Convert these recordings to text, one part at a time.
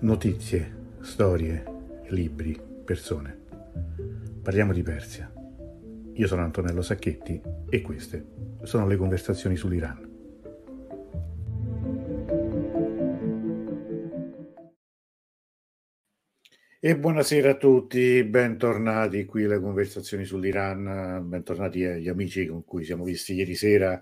Notizie, storie, libri, persone. Parliamo di Persia. Io sono Antonello Sacchetti e queste sono le conversazioni sull'Iran. E buonasera a tutti, bentornati qui alle conversazioni sull'Iran, bentornati agli amici con cui siamo visti ieri sera,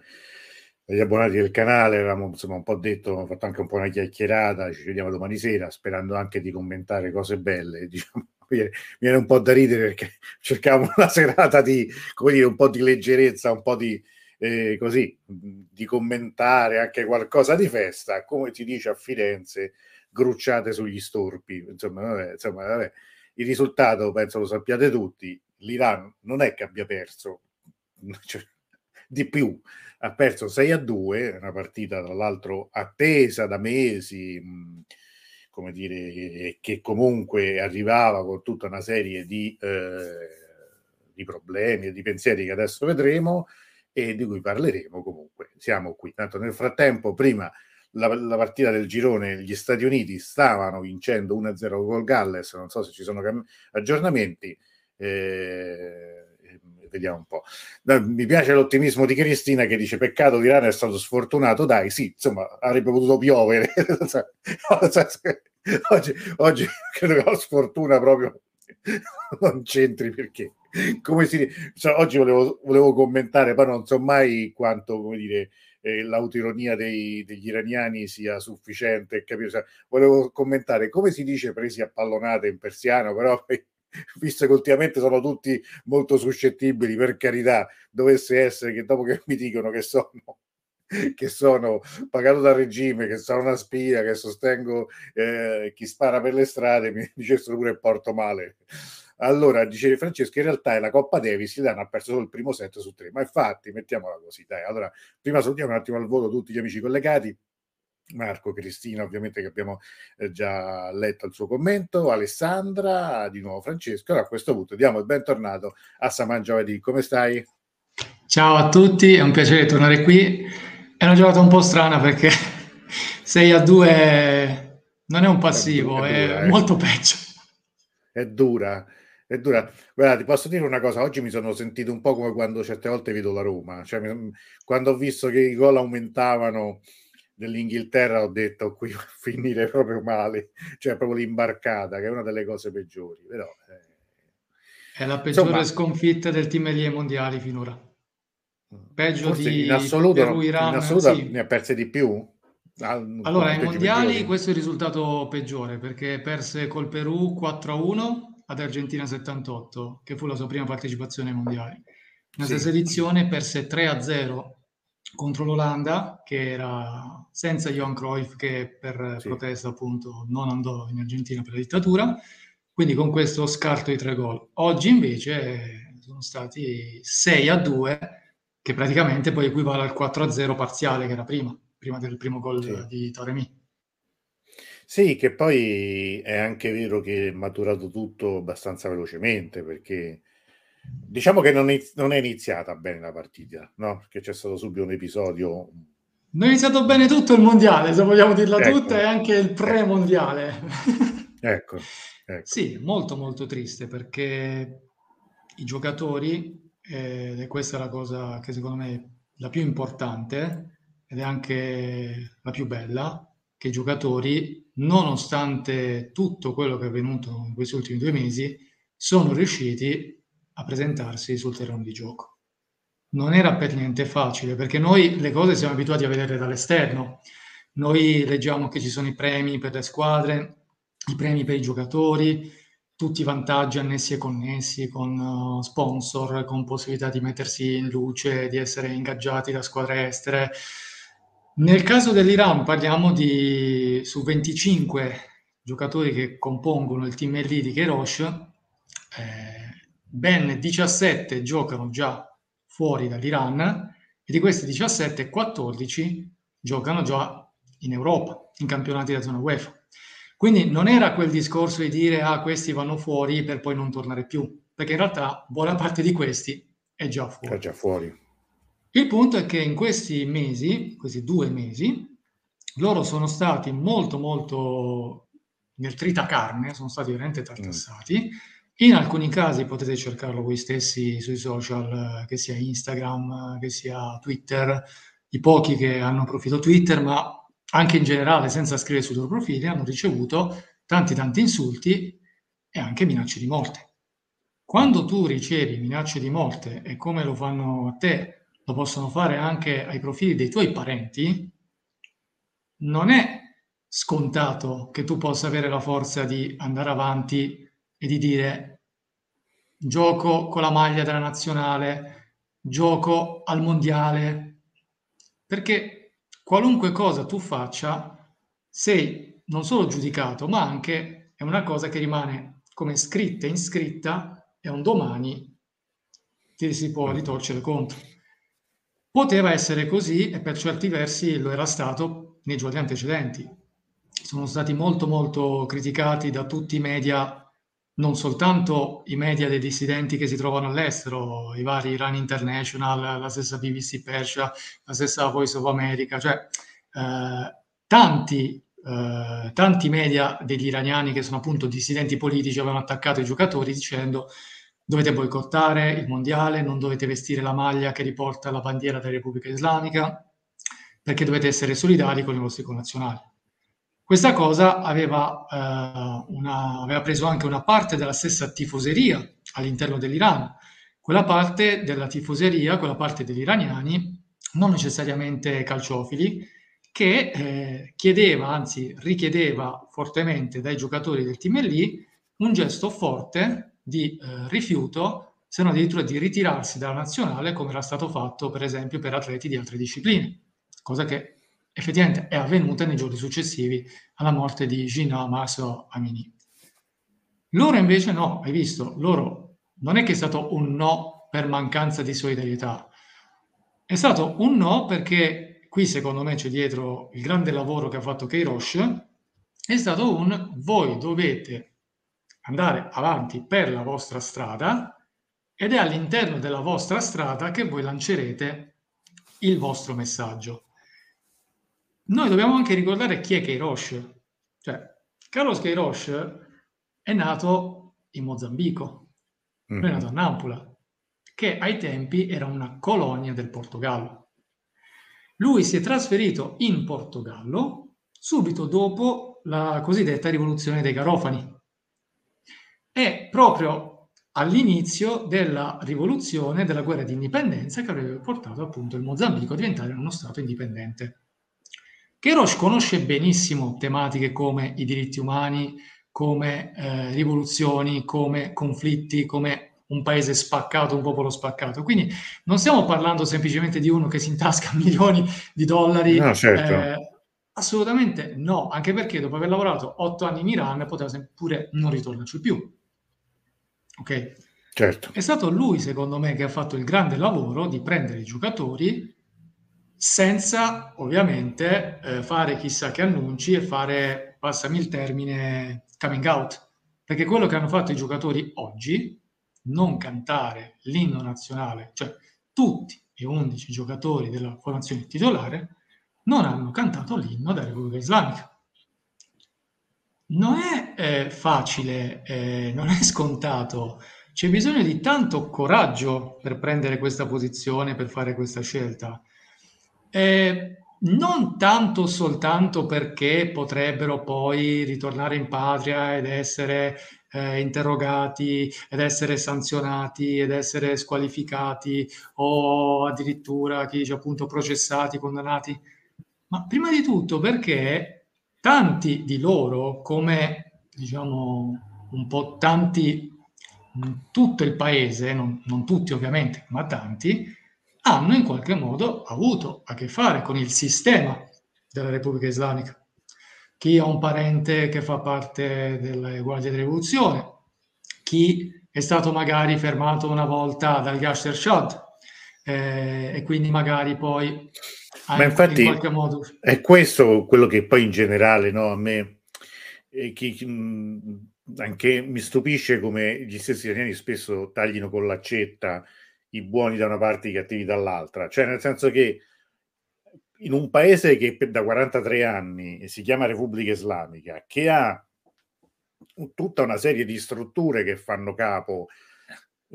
agli abbonati del canale, avevamo insomma un po' detto, abbiamo fatto anche un po' una chiacchierata, ci vediamo domani sera sperando anche di commentare cose belle, diciamo, mi viene un po' da ridere perché cercavamo una serata di, come dire, un po' di leggerezza, un po' di, eh, così, di commentare anche qualcosa di festa, come si dice a Firenze, grucciate sugli storpi. Insomma, vabbè, insomma vabbè. il risultato penso lo sappiate tutti. L'Iran non è che abbia perso cioè, di più, ha perso 6 a 2, una partita tra l'altro attesa da mesi, come dire, che comunque arrivava con tutta una serie di, eh, di problemi e di pensieri che adesso vedremo e di cui parleremo comunque. Siamo qui. Tanto nel frattempo, prima la, la, partita del girone, gli Stati Uniti stavano vincendo 1-0 col Galles, non so se ci sono cam- aggiornamenti. Eh, vediamo un po'. Mi piace l'ottimismo di Cristina che dice peccato l'Iran è stato sfortunato, dai sì, insomma avrebbe potuto piovere. oggi, oggi credo che la sfortuna proprio non c'entri perché come si cioè, oggi volevo, volevo commentare, poi non so mai quanto come dire eh, l'autoironia dei, degli iraniani sia sufficiente. Capire, cioè, volevo commentare come si dice presi a pallonate in persiano, però visto che ultimamente sono tutti molto suscettibili, per carità, dovesse essere che dopo che mi dicono che sono che sono pagato dal regime, che sono una spia, che sostengo eh, chi spara per le strade, mi dicessero pure porto male. Allora, dice Francesco, in realtà è la Coppa Davis, l'Italia ha perso solo il primo set su tre, ma infatti mettiamola così, dai. Allora, prima salutiamo un attimo al volo tutti gli amici collegati. Marco, Cristina, ovviamente che abbiamo eh, già letto il suo commento, Alessandra, di nuovo Francesco. Allora, a questo punto diamo il bentornato a Saman Giovedì. Come stai? Ciao a tutti, è un piacere tornare qui. È una giornata un po' strana perché 6 a 2 non è un passivo, è, dura, è, eh. molto peggio. È dura è dura. Guarda, ti posso dire una cosa, oggi mi sono sentito un po' come quando certe volte vedo la Roma, cioè, quando ho visto che i gol aumentavano dell'Inghilterra ho detto qui va a finire proprio male, cioè proprio l'imbarcata, che è una delle cose peggiori. Però, eh. È la peggiore Insomma, sconfitta del team dei mondiali finora. Peggio di in assoluto, Perù, Iran, in assoluto sì. ne ha perse di più? Allora, ai mondiali peggiori. questo è il risultato peggiore perché perse col Perù 4-1 ad Argentina 78, che fu la sua prima partecipazione ai mondiali. Nella sì. stessa edizione perse 3-0 contro l'Olanda, che era senza Johan Cruyff, che per sì. protesta appunto non andò in Argentina per la dittatura, quindi con questo scarto di tre gol. Oggi invece sono stati 6-2, che praticamente poi equivale al 4-0 parziale che era prima, prima del primo gol sì. di Toremi. Sì, che poi è anche vero che è maturato tutto abbastanza velocemente, perché diciamo che non è, non è iniziata bene la partita, no? Perché c'è stato subito un episodio. Non è iniziato bene tutto il mondiale, se vogliamo dirla ecco. tutta, e anche il pre-mondiale. ecco, ecco. Sì, molto molto triste perché i giocatori, eh, e questa è la cosa che secondo me è la più importante ed è anche la più bella, che i giocatori, nonostante tutto quello che è avvenuto in questi ultimi due mesi, sono riusciti a presentarsi sul terreno di gioco. Non era per niente facile, perché noi le cose siamo abituati a vedere dall'esterno. Noi leggiamo che ci sono i premi per le squadre, i premi per i giocatori, tutti i vantaggi annessi e connessi con uh, sponsor, con possibilità di mettersi in luce, di essere ingaggiati da squadre estere, nel caso dell'Iran parliamo di su 25 giocatori che compongono il team elite di Kerosh, eh, ben 17 giocano già fuori dall'Iran e di questi 17, 14 giocano già in Europa, in campionati della zona UEFA. Quindi non era quel discorso di dire ah questi vanno fuori per poi non tornare più, perché in realtà buona parte di questi è già fuori. È già fuori. Il punto è che in questi mesi, questi due mesi, loro sono stati molto molto nel tritacarne, sono stati veramente tartassati. Mm. In alcuni casi potete cercarlo voi stessi sui social, che sia Instagram, che sia Twitter, i pochi che hanno profilo Twitter, ma anche in generale senza scrivere sui loro profili, hanno ricevuto tanti tanti insulti e anche minacce di morte. Quando tu ricevi minacce di morte e come lo fanno a te, lo possono fare anche ai profili dei tuoi parenti, non è scontato che tu possa avere la forza di andare avanti e di dire gioco con la maglia della nazionale, gioco al mondiale, perché qualunque cosa tu faccia sei non solo giudicato, ma anche è una cosa che rimane come scritta iscritta e un domani ti si può ritorcere contro. Poteva essere così e per certi versi lo era stato nei giorni antecedenti. Sono stati molto molto criticati da tutti i media, non soltanto i media dei dissidenti che si trovano all'estero, i vari Iran International, la stessa BBC Persia, la stessa Voice of America, cioè eh, tanti, eh, tanti media degli iraniani che sono appunto dissidenti politici avevano attaccato i giocatori dicendo dovete boicottare il mondiale, non dovete vestire la maglia che riporta la bandiera della Repubblica Islamica, perché dovete essere solidari con i vostri connazionali. Questa cosa aveva, eh, una, aveva preso anche una parte della stessa tifoseria all'interno dell'Iran. Quella parte della tifoseria, quella parte degli iraniani, non necessariamente calciofili, che eh, chiedeva, anzi richiedeva fortemente dai giocatori del team lì un gesto forte di eh, rifiuto, se non addirittura di ritirarsi dalla nazionale, come era stato fatto per esempio per atleti di altre discipline, cosa che effettivamente è avvenuta nei giorni successivi alla morte di Gina Maso Amini. Loro invece no, hai visto, loro non è che è stato un no per mancanza di solidarietà, è stato un no perché qui secondo me c'è dietro il grande lavoro che ha fatto Keirosh, è stato un voi dovete andare avanti per la vostra strada ed è all'interno della vostra strada che voi lancerete il vostro messaggio. Noi dobbiamo anche ricordare chi è Keirosh. Cioè, Carlos Keirosh è nato in Mozambico, mm-hmm. è nato a Nampula, che ai tempi era una colonia del Portogallo. Lui si è trasferito in Portogallo subito dopo la cosiddetta rivoluzione dei Garofani, è proprio all'inizio della rivoluzione, della guerra di indipendenza che avrebbe portato appunto il Mozambico a diventare uno Stato indipendente. Kerosh conosce benissimo tematiche come i diritti umani, come eh, rivoluzioni, come conflitti, come un paese spaccato, un popolo spaccato. Quindi non stiamo parlando semplicemente di uno che si intasca milioni di dollari. No, certo. eh, assolutamente no, anche perché dopo aver lavorato otto anni in Iran poteva pure non ritornarci più. Ok? Certo. È stato lui, secondo me, che ha fatto il grande lavoro di prendere i giocatori senza ovviamente eh, fare chissà che annunci e fare, passami il termine, coming out. Perché quello che hanno fatto i giocatori oggi, non cantare l'inno nazionale, cioè tutti e 11 giocatori della formazione titolare, non hanno cantato l'inno della Repubblica Islamica non è eh, facile, eh, non è scontato. C'è bisogno di tanto coraggio per prendere questa posizione, per fare questa scelta. Eh, non tanto soltanto perché potrebbero poi ritornare in patria ed essere eh, interrogati, ed essere sanzionati, ed essere squalificati o addirittura chi dice appunto processati, condannati, ma prima di tutto perché tanti di loro, come diciamo un po' tanti in tutto il paese, non, non tutti ovviamente, ma tanti, hanno in qualche modo avuto a che fare con il sistema della Repubblica Islamica. Chi ha un parente che fa parte delle guardie di rivoluzione, chi è stato magari fermato una volta dal Yashter Shad eh, e quindi magari poi ma infatti in modo... è questo quello che poi in generale no, a me eh, chi, anche mi stupisce come gli stessi italiani spesso taglino con l'accetta i buoni da una parte e i cattivi dall'altra, cioè nel senso che in un paese che da 43 anni si chiama Repubblica Islamica, che ha tutta una serie di strutture che fanno capo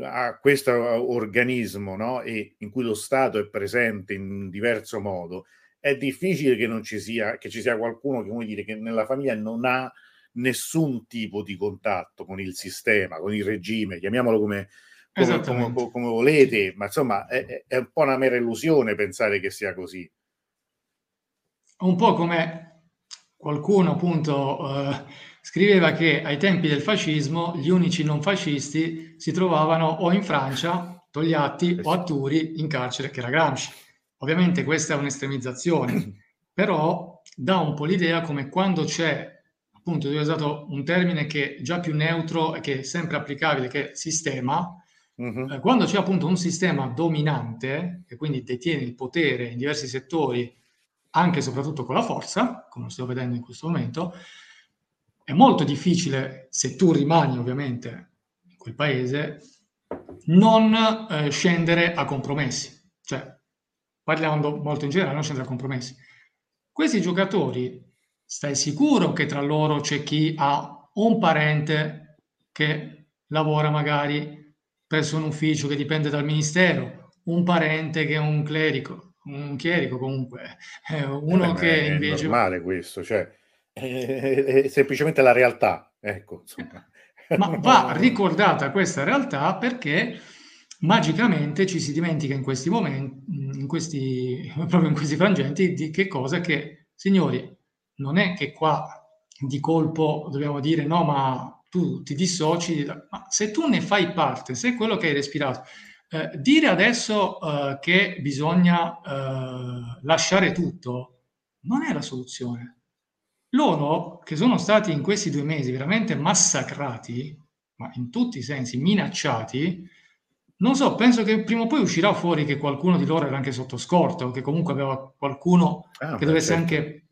a questo organismo no? e in cui lo Stato è presente in diverso modo, è difficile che non ci sia, che ci sia qualcuno che, come dire, che nella famiglia non ha nessun tipo di contatto con il sistema, con il regime, chiamiamolo come, come, come, come volete, ma insomma è, è, un po' una mera illusione pensare che sia così. Un po' come qualcuno appunto eh, scriveva che ai tempi del fascismo gli unici non fascisti si trovavano o in Francia, Togliatti, o a Turi in carcere, che era Gramsci. Ovviamente questa è un'estremizzazione, però dà un po' l'idea come quando c'è, appunto, io ho usato un termine che è già più neutro e che è sempre applicabile, che è sistema, uh-huh. quando c'è appunto un sistema dominante, che quindi detiene il potere in diversi settori, anche e soprattutto con la forza, come stiamo vedendo in questo momento, è molto difficile, se tu rimani ovviamente in quel paese, non eh, scendere a compromessi. Cioè, parlando molto in generale, non scendere a compromessi. Questi giocatori, stai sicuro che tra loro c'è chi ha un parente che lavora magari presso un ufficio che dipende dal ministero, un parente che è un clerico, un chierico comunque, eh, uno eh, che invece... È normale questo, cioè è, semplicemente la realtà. Ecco, Ma va ricordata questa realtà perché magicamente ci si dimentica in questi momenti, in questi, proprio in questi frangenti, di che cosa che, signori, non è che qua di colpo dobbiamo dire no, ma tu ti dissoci, ma se tu ne fai parte, se quello che hai respirato, eh, dire adesso eh, che bisogna eh, lasciare tutto non è la soluzione. Loro, che sono stati in questi due mesi veramente massacrati, ma in tutti i sensi minacciati, non so, penso che prima o poi uscirà fuori che qualcuno di loro era anche sotto scorta o che comunque aveva qualcuno ah, che dovesse certo. anche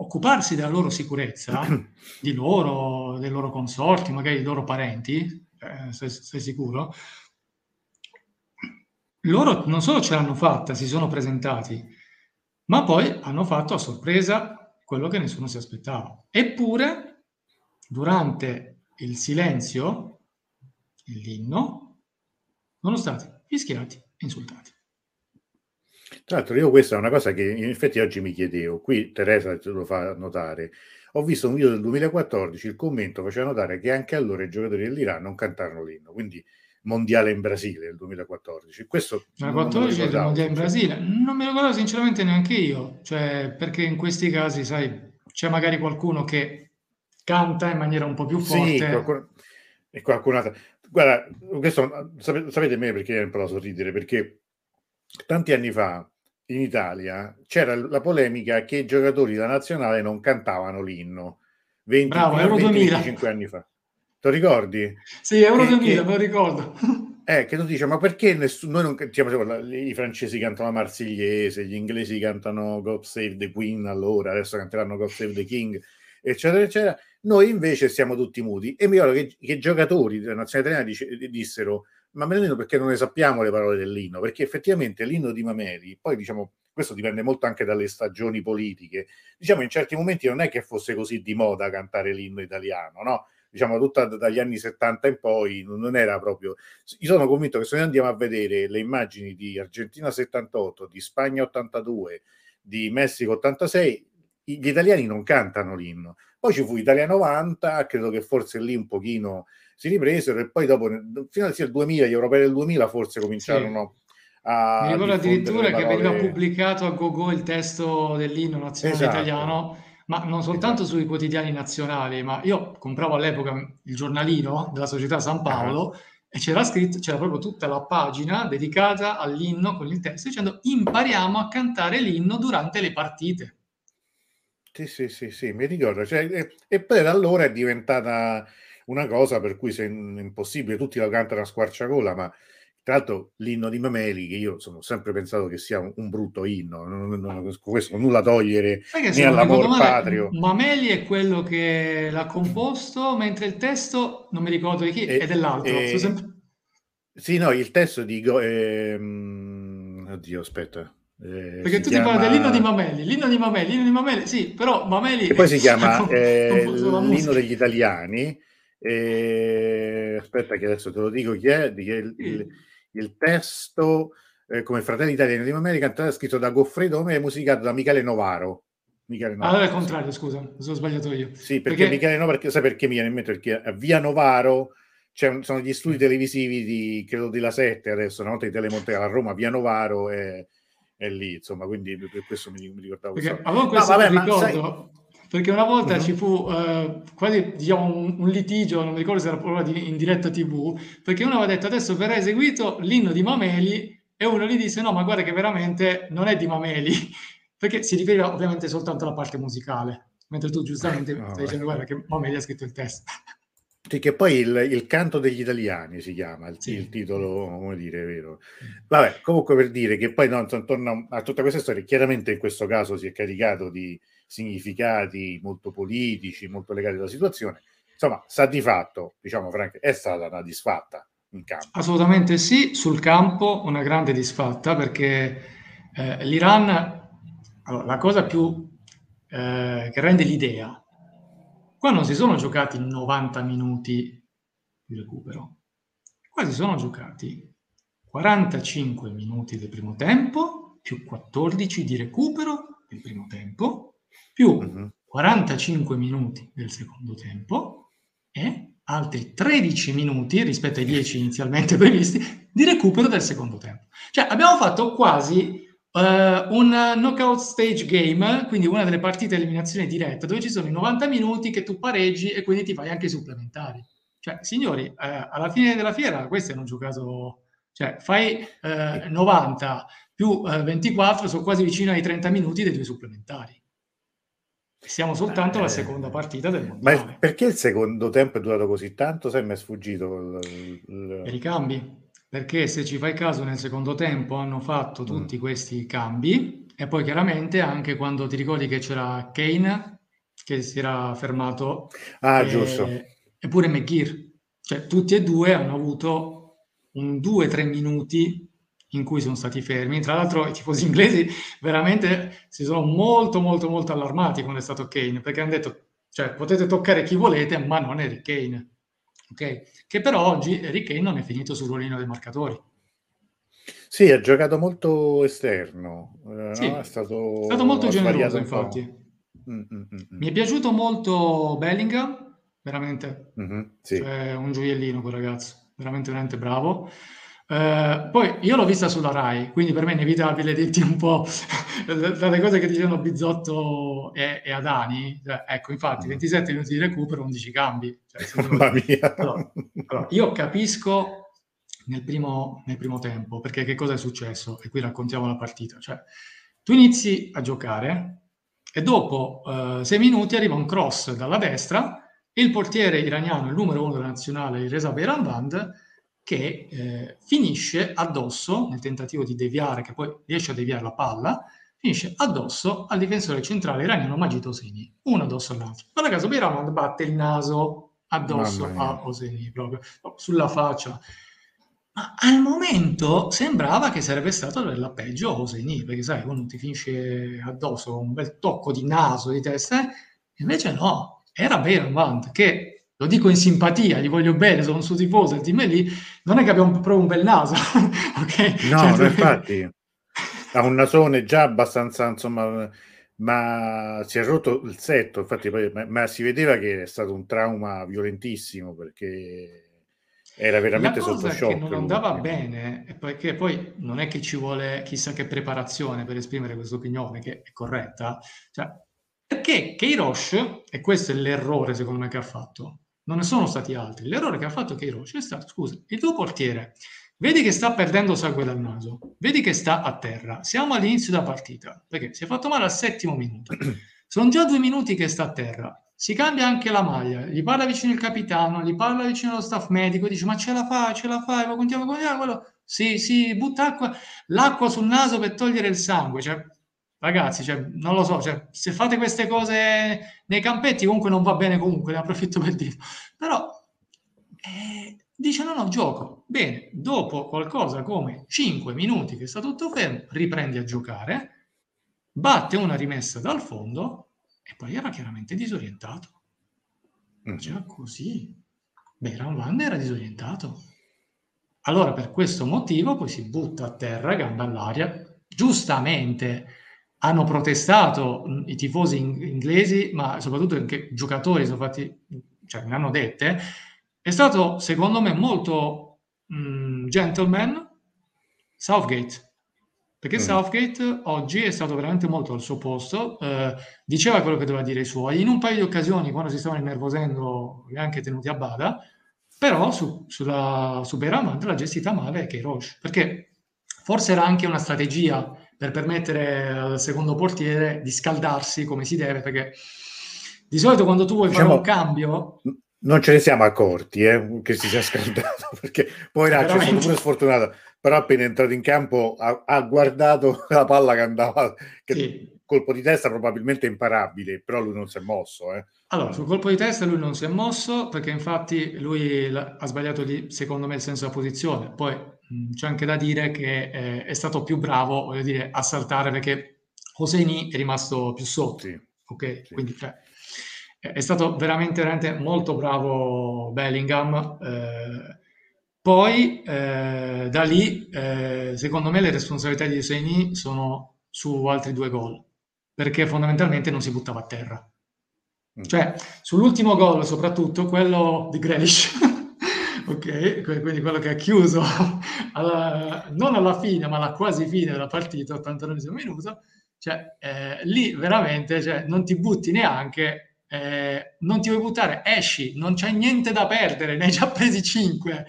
occuparsi della loro sicurezza, di loro, dei loro consorti, magari dei loro parenti, eh, sei, sei sicuro? Loro non solo ce l'hanno fatta, si sono presentati, ma poi hanno fatto a sorpresa quello che nessuno si aspettava. Eppure, durante il silenzio, l'inno, sono stati fischiati e insultati. Tra l'altro, io questa è una cosa che in effetti oggi mi chiedevo. Qui Teresa te lo fa notare. Ho visto un video del 2014, il commento faceva notare che anche allora i giocatori dell'Iran non cantarono l'inno. Quindi mondiale in Brasile nel 2014. Questo 2014 il mondiale in Brasile, non mi ricordo sinceramente neanche io, cioè perché in questi casi, sai, c'è magari qualcuno che canta in maniera un po' più forte. Sì, qualcuno, e qualcun altro. Guarda, questo sapete, sapete me perché mi imparato a sorridere? Perché tanti anni fa in Italia c'era la polemica che i giocatori della nazionale non cantavano l'inno. 20, Bravo, Euro 20, 25 anni fa. Te lo ricordi? Sì, Euro che, 2000, che, me lo ricordo. Eh, che tu dici, ma perché nessuno, noi non cantiamo, i francesi cantano la Marsigliese, gli inglesi cantano God Save the Queen allora, adesso canteranno God Save the King, eccetera, eccetera. Noi invece siamo tutti muti. E mi ricordo che, che i giocatori della nazionale italiana dice, dissero, ma almeno perché non ne sappiamo le parole dell'inno? Perché effettivamente l'inno di Mameli, poi diciamo, questo dipende molto anche dalle stagioni politiche, diciamo in certi momenti non è che fosse così di moda cantare l'inno italiano, no? diciamo tutta dagli anni 70 in poi non era proprio io sono convinto che se noi andiamo a vedere le immagini di Argentina 78 di Spagna 82 di Messico 86 gli italiani non cantano l'inno poi ci fu Italia 90 credo che forse lì un pochino si ripresero e poi dopo fino al 2000 gli europei del 2000 forse cominciarono sì. a mi ricordo addirittura che veniva pubblicato a Gogo il testo dell'inno nazionale esatto. italiano ma non soltanto sui quotidiani nazionali, ma io compravo all'epoca il giornalino della società San Paolo uh-huh. e c'era scritto, c'era proprio tutta la pagina dedicata all'inno con il testo dicendo impariamo a cantare l'inno durante le partite. Sì, sì, sì, sì, mi ricordo. Cioè, e, e, poi da allora è diventata una cosa per cui è impossibile, tutti la cantano a squarciagola, ma tra l'altro l'inno di Mameli, che io sono sempre pensato che sia un, un brutto inno, non, non, questo nulla togliere né all'amor patrio. Mameli è quello che l'ha composto, mentre il testo, non mi ricordo di chi, e, è dell'altro. E, Sì, no, il testo di... Ehm, oddio, aspetta. Eh, Perché tu chiama... ti parli dell'inno di Mameli, l'inno di Mameli, l'inno di Mameli, sì, però Mameli... E poi si chiama eh, l'inno degli italiani. Eh, aspetta che adesso te lo dico chi è, di il, il, il testo eh, come Fratelli Italiani di Mameli, cantato scritto da Goffredo Ome e musicato da Michele Novaro. Michele Novaro. Allora è il contrario, scusa, mi sono sbagliato io. Sì, perché, perché... Michele Novaro, perché, sai perché mi viene in mente? Perché a Via Novaro cioè, sono gli studi televisivi di, credo, di La Sette adesso, una volta di Telemonte a Roma, Via Novaro e è lì, insomma, quindi per questo mi, mi ricordavo perché avevo questo no, vabbè, ricordo, sai... perché una volta uh-huh. ci fu uh, quasi diciamo, un, un, litigio, non mi ricordo se era proprio di, in diretta tv, perché uno aveva detto adesso verrà eseguito l'inno di Mameli e uno gli disse no, ma guarda che veramente non è di Mameli, perché si riferiva ovviamente soltanto alla parte musicale, mentre tu giustamente oh, stai dicendo guarda che Mameli ha scritto il testo. Sì, che poi il, il, canto degli italiani si chiama, il, sì. il, titolo, come dire, vero. Vabbè, comunque per dire che poi no, intorno a tutta questa storia, chiaramente in questo caso si è caricato di significati molto politici, molto legati alla situazione. Insomma, sta di fatto, diciamo Frank, è stata una disfatta in campo. Assolutamente sì, sul campo una grande disfatta perché eh, l'Iran, allora, la cosa più eh, che rende l'idea Qua non si sono giocati 90 minuti di recupero, qua si sono giocati 45 minuti del primo tempo più 14 di recupero del primo tempo più 45 mhm. minuti del secondo tempo e altri 13 minuti rispetto ai 10 inizialmente previsti di recupero del secondo tempo. Cioè abbiamo fatto quasi Uh, un knockout stage game, quindi una delle partite a eliminazione diretta, dove ci sono i 90 minuti che tu pareggi e quindi ti fai anche i supplementari. Cioè, signori, eh, alla fine della fiera, questo hanno giocato, cioè, fai eh, 90 più eh, 24, sono quasi vicino ai 30 minuti dei due supplementari. Siamo soltanto alla eh, seconda partita del mondiale. Ma perché il secondo tempo è durato così tanto? Se mi è sfuggito il, i cambi perché se ci fai caso nel secondo tempo hanno fatto tutti mm. questi cambi e poi chiaramente anche quando ti ricordi che c'era Kane che si era fermato ah, e, giusto. eppure McGear cioè tutti e due hanno avuto un 2-3 minuti in cui sono stati fermi tra l'altro i tifosi inglesi veramente si sono molto molto molto allarmati quando è stato Kane perché hanno detto cioè potete toccare chi volete ma non è Kane ok? Che però oggi Eric Kane non è finito sul ruolino dei marcatori. Sì, ha giocato molto esterno, eh, sì, no? è, stato, è, stato, molto generoso infatti. Mm, mm, mm, Mi è piaciuto molto Bellingham, veramente, mm-hmm, sì. cioè, un gioiellino quel ragazzo, veramente veramente bravo. Uh, poi io l'ho vista sulla Rai, quindi per me è inevitabile dirti un po' dalle cose che dicevano Bizzotto e, e Adani. Cioè, ecco, infatti, 27 mm. minuti di recupero, 11 cambi. Cioè, Mamma mia. Allora, allora, io capisco nel primo, nel primo, tempo, perché che cosa è successo? E qui raccontiamo la partita. Cioè, tu inizi a giocare e dopo uh, sei minuti arriva un cross dalla destra e il portiere iraniano, il numero uno della nazionale, il Reza Beiranvand, che eh, finisce addosso, nel tentativo di deviare, che poi riesce a deviare la palla, finisce addosso al difensore centrale iraniano Majid Hosseini, uno addosso all'altro. Guarda caso Beiramand batte il naso addosso a Hosseini, proprio sulla faccia. Ma al momento sembrava che sarebbe stato la peggio Hosseini, perché sai, quando ti finisce addosso un bel tocco di naso, di testa, eh? invece no, era Beiramand che lo dico in simpatia, gli voglio bene, sono un suo tifoso, il team è lì, non è che abbiamo proprio un bel naso, ok? No, cioè, no infatti, ha un nasone già abbastanza, insomma, ma si è rotto il setto, infatti poi, ma, ma, si vedeva che è stato un trauma violentissimo perché era veramente sotto shock. che non andava lui. bene, perché poi non è che ci vuole chissà che preparazione per esprimere questa opinione, che è corretta, cioè, perché Keirosh, e questo è l'errore secondo me che ha fatto, non ne sono stati altri. L'errore che ha fatto Keirosh è stato, scusa, il tuo portiere, vedi che sta perdendo sangue dal naso, vedi che sta a terra, siamo all'inizio della partita, perché si è fatto male al settimo minuto, sono già due minuti che sta a terra, si cambia anche la maglia, gli parla vicino il capitano, gli parla vicino lo staff medico, dice ma ce la fa, ce la fai, ma continuiamo, continuiamo, quello, sì, sì, butta acqua, l'acqua sul naso per togliere il sangue, cioè ragazzi, cioè, non lo so, cioè, se fate queste cose nei campetti comunque non va bene comunque, ne approfitto per dire. Però eh, dice no, no, gioco. Bene, dopo qualcosa come 5 minuti che sta tutto fermo, riprendi a giocare, batte una rimessa dal fondo e poi era chiaramente disorientato. Mm. Già così. Beran Van era disorientato. Allora, per questo motivo, poi si butta a terra, gamba all'aria. Giustamente hanno protestato mm, i tifosi inglesi, ma soprattutto anche i giocatori sono fatti, cioè, ne hanno dette. È stato, secondo me, molto mh, gentleman Southgate. Perché mm. Southgate oggi è stato veramente molto al suo posto, eh, diceva quello che doveva dire i suoi. In un paio di occasioni, quando si stavano innervosendo, li ha anche tenuti a bada però su, sulla, su Beiramand l'ha gestita male Queiroz, perché forse era anche una strategia per permettere al secondo portiere di scaldarsi come si deve, perché di solito quando tu vuoi diciamo, fare un cambio... Non ce ne siamo accorti eh, che si sia scaldato, perché poi era stato pure sfortunato, però appena entrato in campo ha, ha guardato la palla che andava, che sì. colpo di testa probabilmente imparabile, però lui non si è mosso. Eh. Allora, sul colpo di testa lui non si è mosso perché infatti lui ha sbagliato lì, secondo me, il senso della posizione. Poi c'è anche da dire che eh, è stato più bravo, voglio dire, a saltare perché Hosseini è rimasto più sotto. Sì, ok, sì. quindi cioè, è stato veramente, veramente molto bravo Bellingham. Eh, poi eh, da lì, eh, secondo me, le responsabilità di Hosseini sono su altri due gol perché fondamentalmente non si buttava a terra Mm. Cioè, sull'ultimo gol, soprattutto quello di Grealish, ok? Quindi quello che ha chiuso alla, non alla fine, ma alla quasi fine della partita, 89 minuto, cioè, eh, lì veramente cioè, non ti butti neanche, eh, non ti vuoi buttare, esci, non c'è niente da perdere, ne hai già presi 5.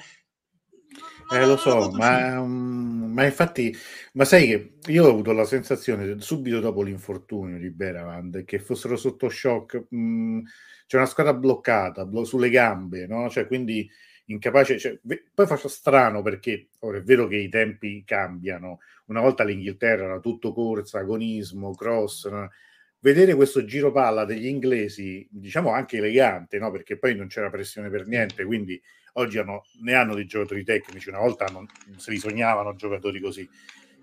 Eh, lo so, ma, mm, ma, infatti, ma sai che io ho avuto la sensazione subito dopo l'infortunio di Beravand che fossero sotto shock. Mh, mm, c'è una squadra bloccata blo- sulle gambe, no? Cioè, quindi incapace. Cioè, poi faccio strano perché ora è vero che i tempi cambiano. Una volta l'Inghilterra era tutto corsa, agonismo, cross. Vedere questo giro palla degli inglesi, diciamo anche elegante, no? Perché poi non c'era pressione per niente, quindi oggi hanno, ne hanno dei giocatori tecnici, una volta non, non se li sognavano giocatori così,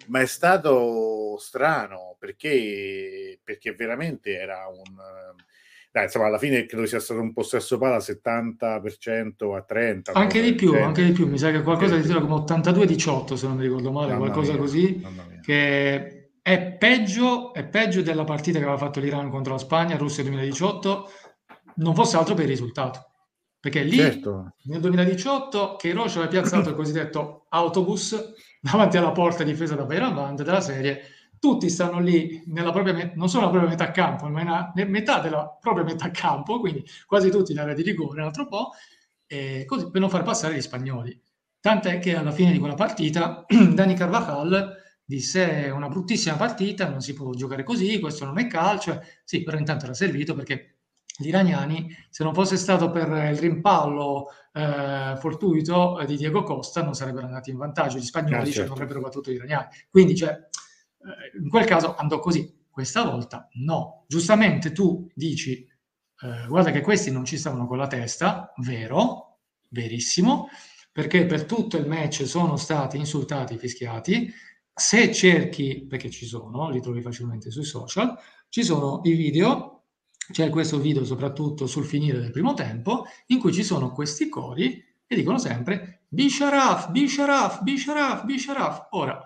ma è stato strano perché, perché veramente era un... Dai, insomma, alla fine credo sia stato un possesso palla 70% a 30%. Anche di più, anche di più, mi sa che qualcosa di come 82-18 se non mi ricordo male, mamma qualcosa mia, così, che è peggio, è peggio della partita che aveva fatto l'Iran contro la Spagna, Russia 2018, non fosse altro per il risultato. Perché lì certo. nel 2018 Queiroz aveva piazzato il cosiddetto autobus davanti alla porta difesa da Bayram della serie tutti stanno lì nella propria, non solo nella propria metà campo, ma nella metà della propria metà campo, quindi quasi tutti in area di rigore, un altro po', così per non far passare gli spagnoli. Tant'è che alla fine di quella partita Dani Carvajal disse è una bruttissima partita, non si può giocare così, questo non è calcio. Sì, però intanto era servito perché gli iraniani, se non fosse stato per il rimpallo eh, fortuito di Diego Costa, non sarebbero andati in vantaggio. Gli spagnoli ah, cioè, certo. non avrebbero battuto gli iraniani. Quindi, cioè, eh, in quel caso andò così. Questa volta no. Giustamente tu dici, eh, guarda che questi non ci stavano con la testa, vero, verissimo, perché per tutto il match sono stati insultati, fischiati. Se cerchi, perché ci sono, li trovi facilmente sui social, ci sono i video c'è questo video soprattutto sul finire del primo tempo in cui ci sono questi cori e dicono sempre Bisharaf, Bisharaf, Bisharaf, Bisharaf. Ora,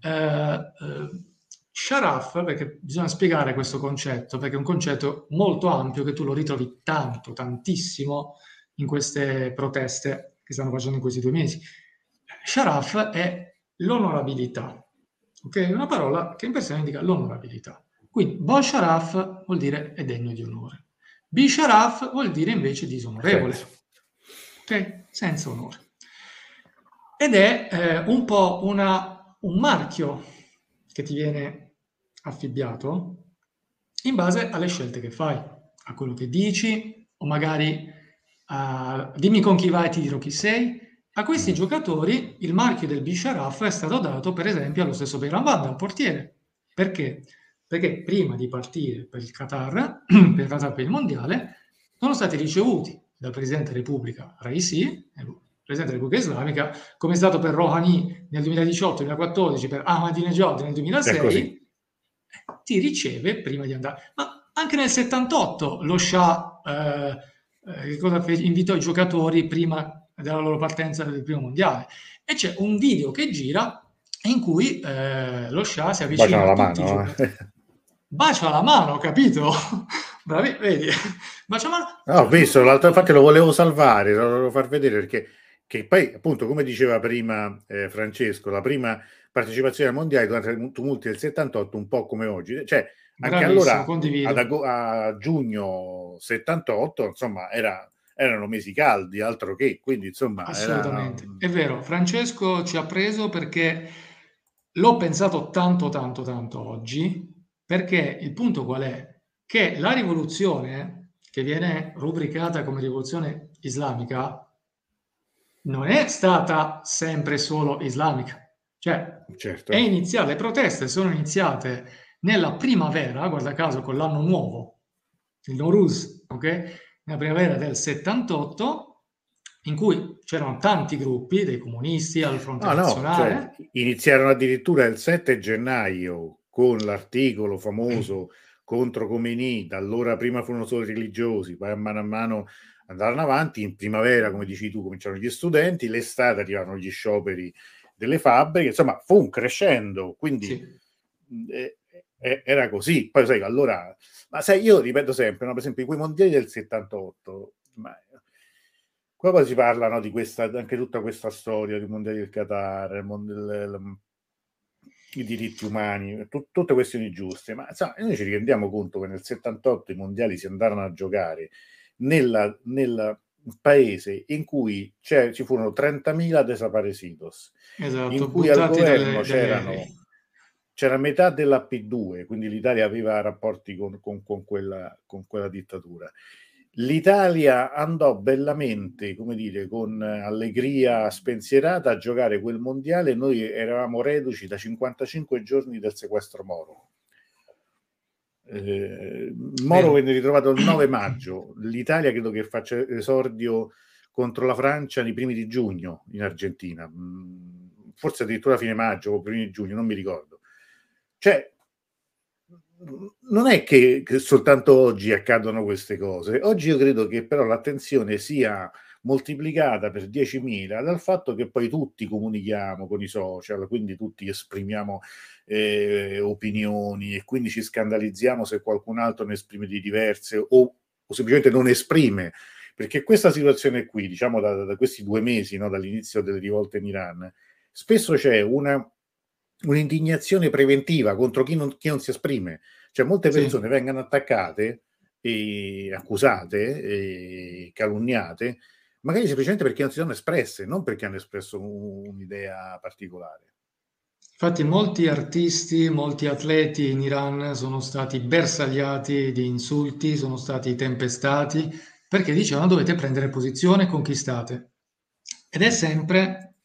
eh, eh, Sharaf, perché bisogna spiegare questo concetto, perché è un concetto molto ampio che tu lo ritrovi tanto, tantissimo in queste proteste che stanno facendo in questi due mesi. Sharaf è l'onorabilità, ok? Una parola che in persona indica l'onorabilità. Quindi Bosharaf vuol dire è degno di onore. Bisharaf vuol dire invece disonorevole. Ok? Senza onore. Ed è eh, un po' una, un marchio che ti viene affibbiato in base alle scelte che fai, a quello che dici, o magari uh, dimmi con chi vai e ti dirò chi sei. A questi giocatori il marchio del Bisharaf è stato dato per esempio allo stesso Beiran Banda, al portiere. Perché? perché prima di partire per il Qatar, per il Qatar per il Mondiale, sono stati ricevuti dal Presidente della Repubblica Raisi, Presidente della Repubblica Islamica, come è stato per Rouhani nel 2018-2014, per Ahmadinejad nel 2006, ti riceve prima di andare. Ma anche nel 78 lo Shah eh, eh, invitò i giocatori prima della loro partenza del primo mondiale. E c'è un video che gira in cui eh, lo Shah si avvicina a tutti mano, i eh. Bacia la mano, capito? Bravi, vedi? Bacia la mano. No, ho visto, l'altro infatti lo volevo salvare, lo volevo far vedere perché che poi, appunto, come diceva prima eh, Francesco, la prima partecipazione ai mondiali durante i tumulti del 78, un po' come oggi, cioè anche allora ad, a giugno 78, insomma, era, erano mesi caldi, altro che, quindi insomma... Assolutamente, era... è vero, Francesco ci ha preso perché l'ho pensato tanto, tanto, tanto oggi, perché il punto qual è? Che la rivoluzione che viene rubricata come rivoluzione islamica non è stata sempre solo islamica. Cioè, certo. è iniziata, le proteste sono iniziate nella primavera, guarda caso con l'anno nuovo, il Noruz, ok? Nella primavera del 78, in cui c'erano tanti gruppi, dei comunisti al fronte ah, nazionale. No, cioè, iniziarono addirittura il 7 gennaio con l'articolo famoso contro Khomeini, da allora prima furono solo religiosi, poi a mano a mano andarono avanti, in primavera, come dici tu, cominciarono gli studenti, l'estate arrivarono gli scioperi delle fabbriche, insomma fu un crescendo, quindi sì. eh, eh, era così. Poi sai, allora, ma sai, io ripeto sempre, no? per esempio, i quei mondiali del 78, ma, qua poi si parlano di questa, anche tutta questa storia dei mondiali del Qatar, il, il, i diritti umani, t- tutte questioni giuste, ma insomma, noi ci rendiamo conto che nel 78 i mondiali si andarono a giocare nella, nel paese in cui ci furono 30.000 desaparecidos, esatto, in cui al governo delle, c'erano, delle... c'era metà della P2, quindi l'Italia aveva rapporti con, con, con, quella, con quella dittatura. L'Italia andò bellamente, come dire, con allegria spensierata a giocare quel mondiale. Noi eravamo reduci da 55 giorni del sequestro Moro. Eh, Moro venne ritrovato il 9 maggio, l'Italia credo che faccia esordio contro la Francia nei primi di giugno in Argentina, mm, forse addirittura a fine maggio o primi di giugno, non mi ricordo. Cioè, non è che, che, soltanto oggi accadono queste cose, oggi io credo che però l'attenzione sia moltiplicata per 10.000 dal fatto che poi tutti comunichiamo con i social, quindi tutti esprimiamo eh, opinioni e quindi ci scandalizziamo se qualcun altro ne esprime di diverse o, o semplicemente non esprime. Perché questa situazione qui, diciamo da, da questi due mesi, no, dall'inizio delle rivolte in Iran, spesso c'è una, un'indignazione preventiva contro chi non, chi non si esprime. Cioè molte persone sì. vengono attaccate e accusate e calunniate magari semplicemente perché non si sono espresse, non perché hanno espresso un'idea particolare. Infatti molti artisti, molti atleti in Iran sono stati bersagliati di insulti, sono stati tempestati perché dicevano dovete prendere posizione, conquistate. Ed è sempre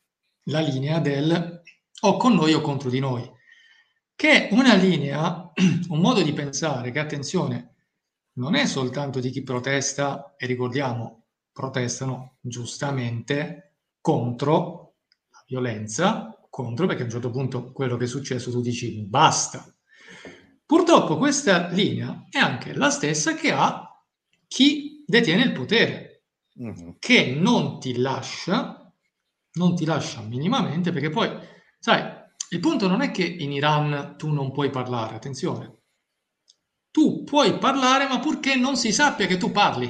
la linea del o con noi o contro di noi, che è una linea, un modo di pensare che, attenzione, non è soltanto di chi protesta, e ricordiamo, protestano giustamente contro la violenza, contro perché a un certo punto quello che è successo tu dici basta. Purtroppo questa linea è anche la stessa che ha chi detiene il potere, mm-hmm. che non ti lascia, non ti lascia minimamente, perché poi, sai, il punto non è che in Iran tu non puoi parlare, attenzione. Tu puoi parlare, ma purché non si sappia che tu parli.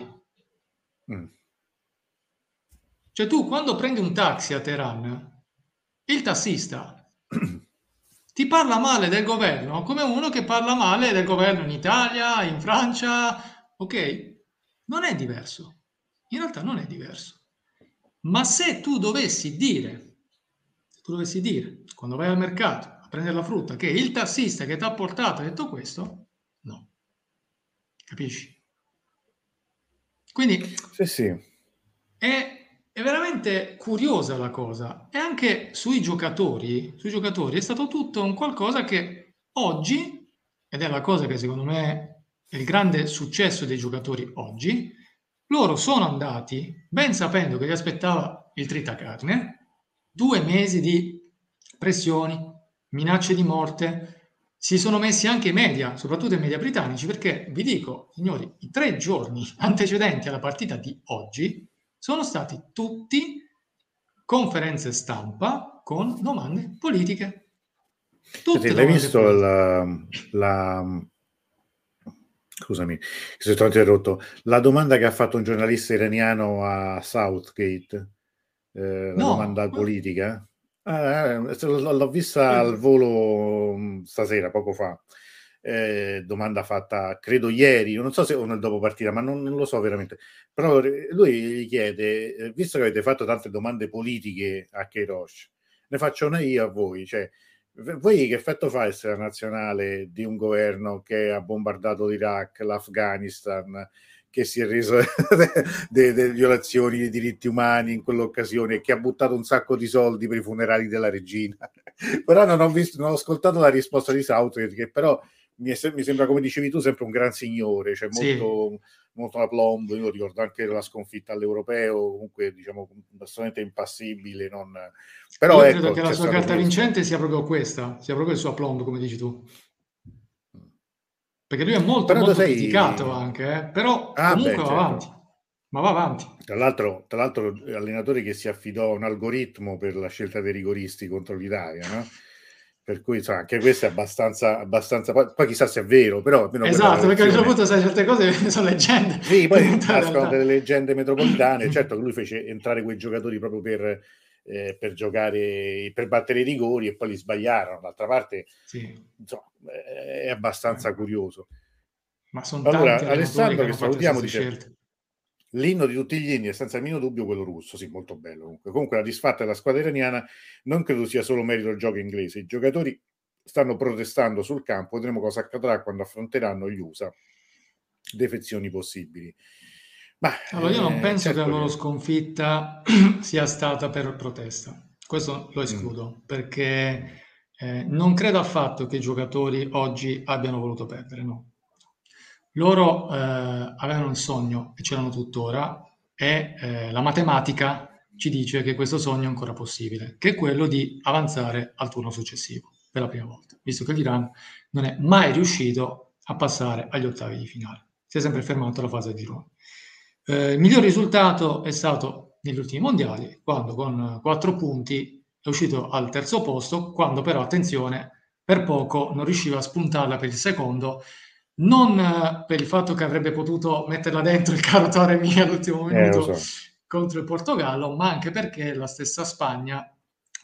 Mm. Cioè tu quando prendi un taxi a Teheran, il tassista ti parla male del governo come uno che parla male del governo in Italia, in Francia, ok? Non è diverso. In realtà non è diverso. Ma se tu dovessi dire, se tu dovessi dire, quando vai al mercato a prendere la frutta, che il tassista che ti ha portato ha detto questo, no. Capisci? Quindi sì, sì. è è veramente curiosa la cosa. E anche sui giocatori, sui giocatori è stato tutto un qualcosa che oggi, ed è la cosa che secondo me è il grande successo dei giocatori oggi, loro sono andati, ben sapendo che li aspettava il tritacarne, due mesi di pressioni, minacce di morte, si sono messi anche i media, soprattutto i media britannici, perché vi dico, signori, i tre giorni antecedenti alla partita di oggi sono stati tutti conferenze stampa con domande politiche. Tutte l'hai visto la, la, scusami, se ti ho interrotto, la domanda che ha fatto un giornalista iraniano a Southgate, eh, la no, domanda ma... politica? Eh, l'ho vista al volo mm, stasera, poco fa. Eh, domanda fatta, credo ieri, non so se o nel dopo partita, ma non, non, lo so veramente. Però lui gli chiede, eh, visto che avete fatto tante domande politiche a Keirosh, ne faccio una io a voi. Cioè, voi che effetto fa essere la nazionale di un governo che ha bombardato l'Iraq, l'Afghanistan, che si è reso delle violazioni dei diritti umani in quell'occasione e che ha buttato un sacco di soldi per i funerali della regina. però non ho, visto, non ho ascoltato la risposta di Southgate, che però mi, è, mi, sembra, come dicevi tu, sempre un gran signore, cioè molto, sì. molto aplombo. Io ricordo anche la sconfitta all'europeo, comunque diciamo assolutamente impassibile. Non... Però Io ecco, credo che la sua carta vincente sia proprio questa, sia proprio il suo aplombo, come dici tu. Perché lui è molto, però molto sei... criticato anche, eh? però ah, comunque beh, va certo. avanti. Ma va avanti. Tra l'altro, tra l'altro, allenatore che si affidò a un algoritmo per la scelta dei rigoristi contro l'Italia, no? Per cui insomma, anche questo è abbastanza, abbastanza poi, poi, chissà se è vero, però esatto, perché a un certo punto sai, certe cose sono leggende. Sì, poi nascono delle leggende metropolitane. certo che lui fece entrare quei giocatori proprio per, eh, per giocare, per battere i rigori e poi li sbagliarono. D'altra parte, sì. insomma, è abbastanza curioso. Ma sono allora, Alessandro, che, che salutiamo, dice scelte. L'inno di tutti gli inni è senza meno dubbio quello russo, sì, molto bello. Comunque, comunque la disfatta della squadra iraniana non credo sia solo merito del gioco inglese. I giocatori stanno protestando sul campo, vedremo cosa accadrà quando affronteranno gli USA. Defezioni possibili. Ma, allora, io non eh, penso certo che la loro sconfitta sia stata per protesta. Questo lo escludo, mm. perché eh, non credo affatto che i giocatori oggi abbiano voluto perdere, no. Loro eh, avevano un sogno e ce l'hanno tuttora e eh, la matematica ci dice che questo sogno è ancora possibile, che è quello di avanzare al turno successivo per la prima volta, visto che l'Iran non è mai riuscito a passare agli ottavi di finale, si è sempre fermato alla fase di gironi. Eh, il miglior risultato è stato negli ultimi mondiali, quando con quattro punti è uscito al terzo posto, quando però, attenzione, per poco non riusciva a spuntarla per il secondo, non eh, per il fatto che avrebbe potuto metterla dentro il caro Toremi all'ultimo eh, minuto so. contro il Portogallo, ma anche perché la stessa Spagna,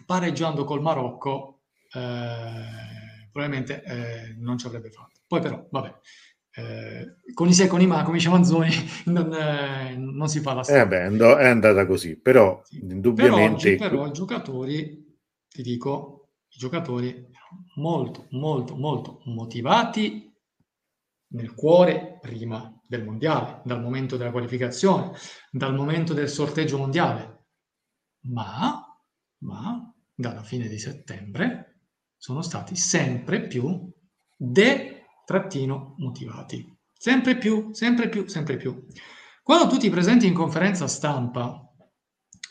pareggiando col Marocco, eh, probabilmente eh, non ci avrebbe fatto. Poi però, vabbè, eh, con i se con i ma, come dice Manzoni, non, eh, non, si fa la storia. Eh beh, è andata così, però sì. indubbiamente... Per oggi, però i giocatori, ti dico, i giocatori molto, molto, molto motivati nel cuore prima del mondiale, dal momento della qualificazione, dal momento del sorteggio mondiale, ma, ma dalla fine di settembre sono stati sempre più de trattino motivati. Sempre più, sempre più, sempre più. Quando tu ti presenti in conferenza stampa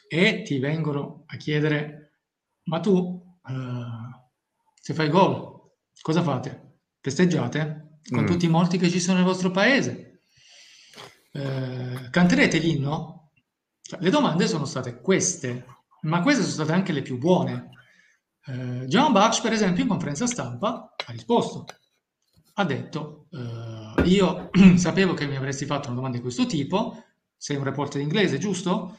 e ti vengono a chiedere, ma tu, uh, se fai gol, cosa fate? Festeggiate? Con mm. tutti i morti che ci sono nel vostro paese? Uh, canterete l'inno? Cioè, le domande sono state queste, ma queste sono state anche le più buone. Uh, John Bach, per esempio, in conferenza stampa ha risposto ha detto, uh, io sapevo che mi avresti fatto una domanda di questo tipo, sei un reporter inglese, giusto?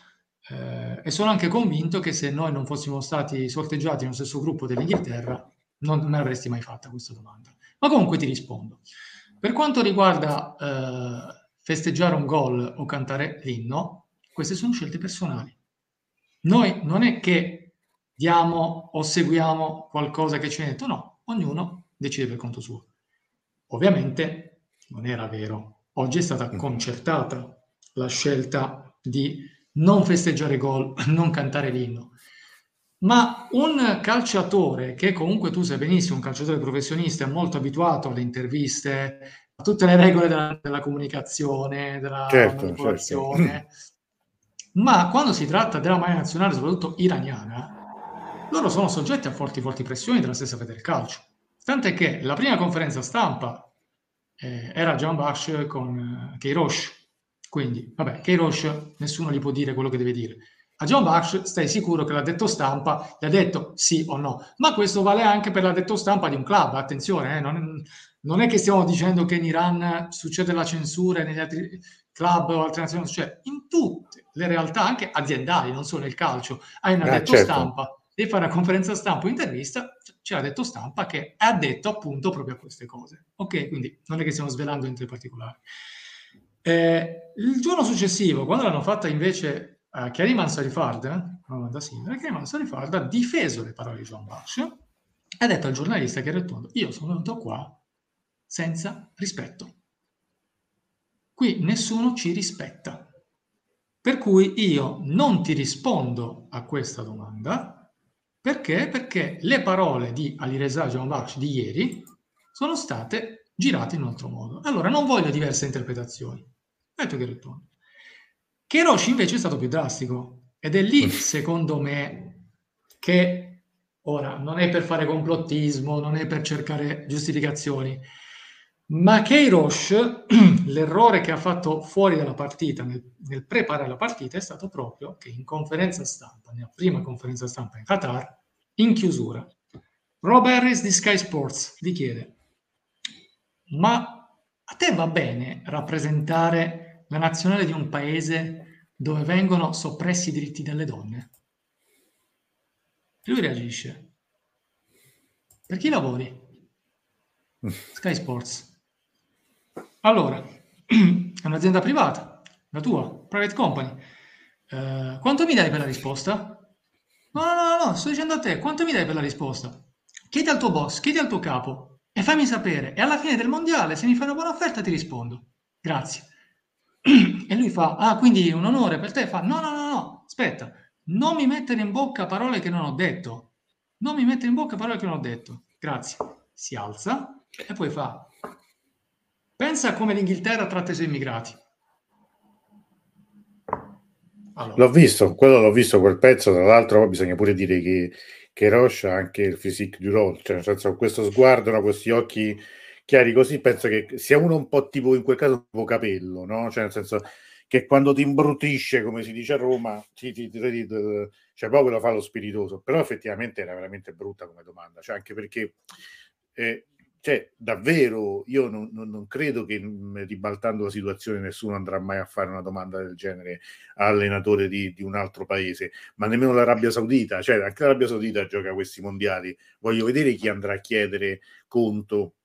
Uh, e sono anche convinto che se noi non fossimo stati sorteggiati nello stesso gruppo dell'Inghilterra, non me l'avresti mai fatta questa domanda. Ma comunque ti rispondo. Per quanto riguarda uh, festeggiare un gol o cantare l'inno, queste sono scelte personali. Noi non è che diamo o seguiamo qualcosa che ci è detto, no, ognuno decide per conto suo. Ovviamente non era vero. Oggi è stata mm. concertata la scelta di non festeggiare gol, non cantare l'inno. Ma un calciatore che comunque tu sai benissimo, un calciatore professionista, è molto abituato alle interviste, tutte le regole della, della comunicazione, della certo, manipolazione. Certo. Ma quando si tratta della maglia nazionale, soprattutto iraniana, loro sono soggetti a forti, forti pressioni della stessa Federcalcio. Tant'è che la prima conferenza stampa eh, era John Bash con eh, Keirosh. Quindi, vabbè, Keirosh nessuno gli può dire quello che deve dire. A John Bash stai sicuro che l'ha detto stampa gli ha detto sì o no. Ma questo vale anche per l'addetto stampa di un club, attenzione, eh, non, non, è che stiamo dicendo che in Iran succede la censura e negli altri club o altre nazioni, succede in tutte le realtà anche aziendali, non solo nel calcio. Hai un ah, addetto certo. stampa, devi fare una conferenza stampa o intervista, c'è l'addetto stampa che ha detto appunto proprio queste cose. Ok, quindi non è che stiamo svelando entri particolari. Eh, il giorno successivo, quando l'hanno fatta invece uh, Keriman Sarifard, eh, da Sindra, Keriman Sarifard ha difeso le parole di John Bash e ha detto al giornalista che risponde, io sono venuto qua senza rispetto. Qui nessuno ci rispetta. Per cui io non ti rispondo a questa domanda perché? Perché le parole di Alireza John Bash di ieri sono state girate in un altro modo. Allora non voglio diverse interpretazioni. Ecco che rispondo. Che Roshi invece è stato più drastico ed è lì, secondo me, che ora non è per fare complottismo, non è per cercare giustificazioni, ma Keirosh, l'errore che ha fatto fuori dalla partita, nel, nel, preparare la partita, è stato proprio che in conferenza stampa, nella prima conferenza stampa in Qatar, in chiusura, Rob Harris di Sky Sports gli chiede, ma a te va bene rappresentare la nazionale di un paese dove vengono soppressi i diritti delle donne? Lui reagisce. Per chi lavori? Sky Sports. Allora, è un'azienda privata, la tua, private company. Uh, quanto mi dai per la risposta? No, no, no, no, sto dicendo a te, quanto mi dai per la risposta? Chiedi al tuo boss, chiedi al tuo capo e fammi sapere. E alla fine del mondiale, se mi fai una buona offerta, ti rispondo. Grazie. E lui fa, ah, quindi è un onore per te? Fa, no, no, no, no, aspetta, non mi mettere in bocca parole che non ho detto. Non mi mettere in bocca parole che non ho detto. Grazie. Si alza e poi fa, pensa come l'Inghilterra tratta i suoi immigrati. Allora. L'ho visto, quello l'ho visto quel pezzo, tra l'altro bisogna pure dire che, che Roche ha anche il physique du role, cioè nel senso questo sguardo, questi occhi chiari così, penso che sia uno un po' tipo in quel caso tipo capello, no? Cioè nel senso che quando ti imbrutisce, come si dice a Roma, ti, ti, ti, ti cioè proprio lo fa lo spiritoso, però effettivamente era veramente brutta come domanda, cioè anche perché eh, cioè, davvero io non, non, non, credo che ribaltando la situazione nessuno andrà mai a fare una domanda del genere all'allenatore di, di, un altro paese, ma nemmeno l'Arabia Saudita, cioè anche l'Arabia Saudita gioca questi mondiali, voglio vedere chi andrà a chiedere conto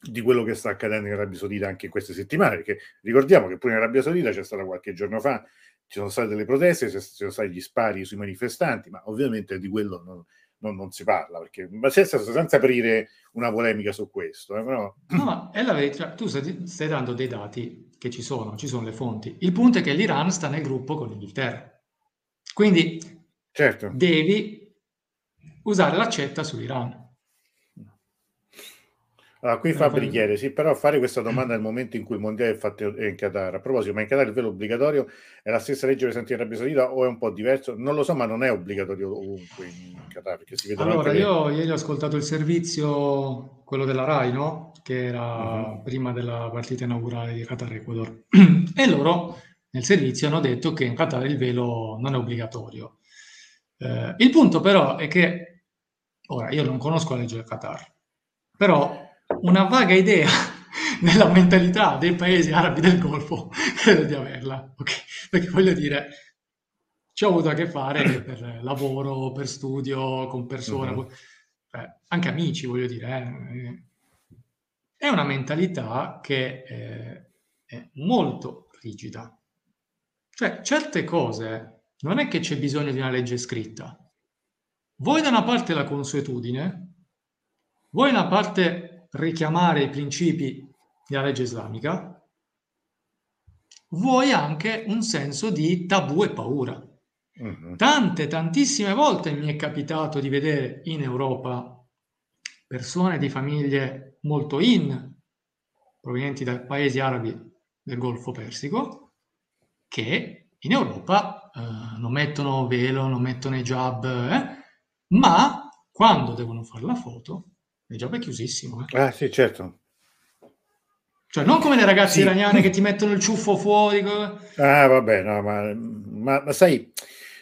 di quello che sta accadendo in Arabia Saudita anche in queste settimane, perché ricordiamo che pure in Arabia Saudita c'è stata qualche giorno fa, ci sono state delle proteste, ci sono stati gli spari sui manifestanti, ma ovviamente di quello non, non, non si parla, perché, ma senza, senza, aprire una polemica su questo. Eh, però... No, è la verità, tu stai, stai dando dei dati che ci sono, ci sono le fonti. Il punto è che l'Iran sta nel gruppo con l'Inghilterra. Quindi certo. devi usare l'accetta sull'Iran. Allora, qui Fabri chiede, sì, però fare questa domanda nel momento in cui il mondiale è fatto in Qatar. A proposito, ma in Qatar il velo obbligatorio è la stessa legge presente in Arabia Saudita o è un po' diverso? Non lo so, ma non è obbligatorio ovunque in Qatar. Perché si vede allora, io ieri ho ascoltato il servizio, quello della RAI, no? Che era uh-huh. prima della partita inaugurale di Qatar-Ecuador. e loro nel servizio hanno detto che in Qatar il velo non è obbligatorio. Eh, il punto però è che, ora, io non conosco la legge del Qatar, però una vaga idea nella mentalità dei paesi arabi del Golfo, credo di averla, okay? perché voglio dire, ci ho avuto a che fare per lavoro, per studio, con persone, uh-huh. eh, anche amici, voglio dire. Eh. È una mentalità che eh, è molto rigida. Cioè, certe cose non è che c'è bisogno di una legge scritta. Vuoi da una parte la consuetudine, vuoi da una parte richiamare i principi della legge islamica, vuoi anche un senso di tabù e paura. Uh-huh. Tante, tantissime volte mi è capitato di vedere in Europa persone di famiglie molto in, provenienti dai paesi arabi del Golfo Persico che in Europa eh, non mettono velo, non mettono hijab, eh, ma quando devono fare la foto, l'hijab è chiusissimo. Eh. Ah sì, certo. Cioè, non come le ragazze sì. iraniane che ti mettono il ciuffo fuori. Ah, vabbè, no, ma, ma, ma sai,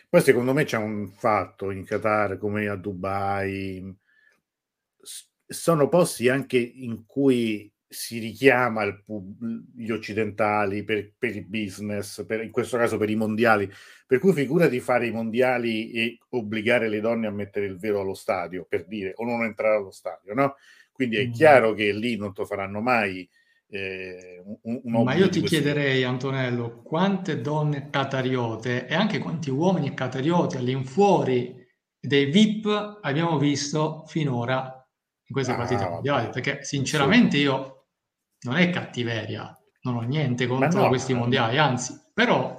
poi secondo me c'è un fatto in Qatar come a Dubai, sono posti anche in cui si richiama il, gli occidentali per, per il business, per, in questo caso per i mondiali, per cui figura di fare i mondiali e obbligare le donne a mettere il velo allo stadio, per dire, o non entrare allo stadio, no? Quindi è mm. chiaro che lì non lo faranno mai. Eh, un, un Ma io ti chiederei, Antonello, quante donne catariote e anche quanti uomini catarioti all'infuori dei VIP abbiamo visto finora in queste ah, partite mondiali? Perché sinceramente io non è cattiveria, non ho niente contro no, questi mondiali, anzi, però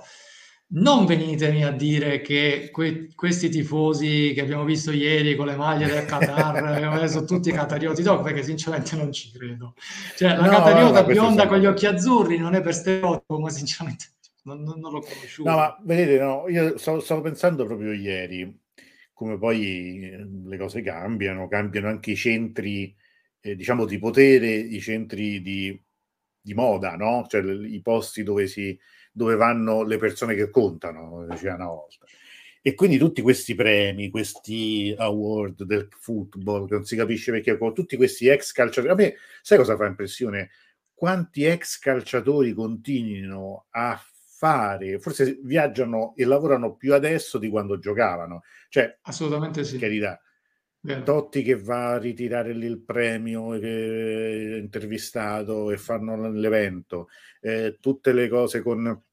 non venitemi a dire che que- questi tifosi che abbiamo visto ieri con le maglie del Qatar sono tutti catarioti dopo, perché sinceramente non ci credo. Cioè, la no, catariota no, bionda con gli occhi azzurri non è per stereotipo, ma sinceramente non, non, non l'ho conosciuto. No, ma vedete, no, io stavo, stavo pensando proprio ieri come poi le cose cambiano, cambiano anche i centri eh, diciamo di potere, i centri di, di moda, no? Cioè i posti dove, si, dove vanno le persone che contano, diceva una volta. E quindi tutti questi premi, questi award del football, che non si capisce perché, tutti questi ex calciatori, a me sai cosa fa impressione? Quanti ex calciatori continuino a fare, forse viaggiano e lavorano più adesso di quando giocavano. Cioè, assolutamente sì. Carità, Totti che va a ritirare lì il premio che intervistato e fanno l'evento, eh, tutte le cose con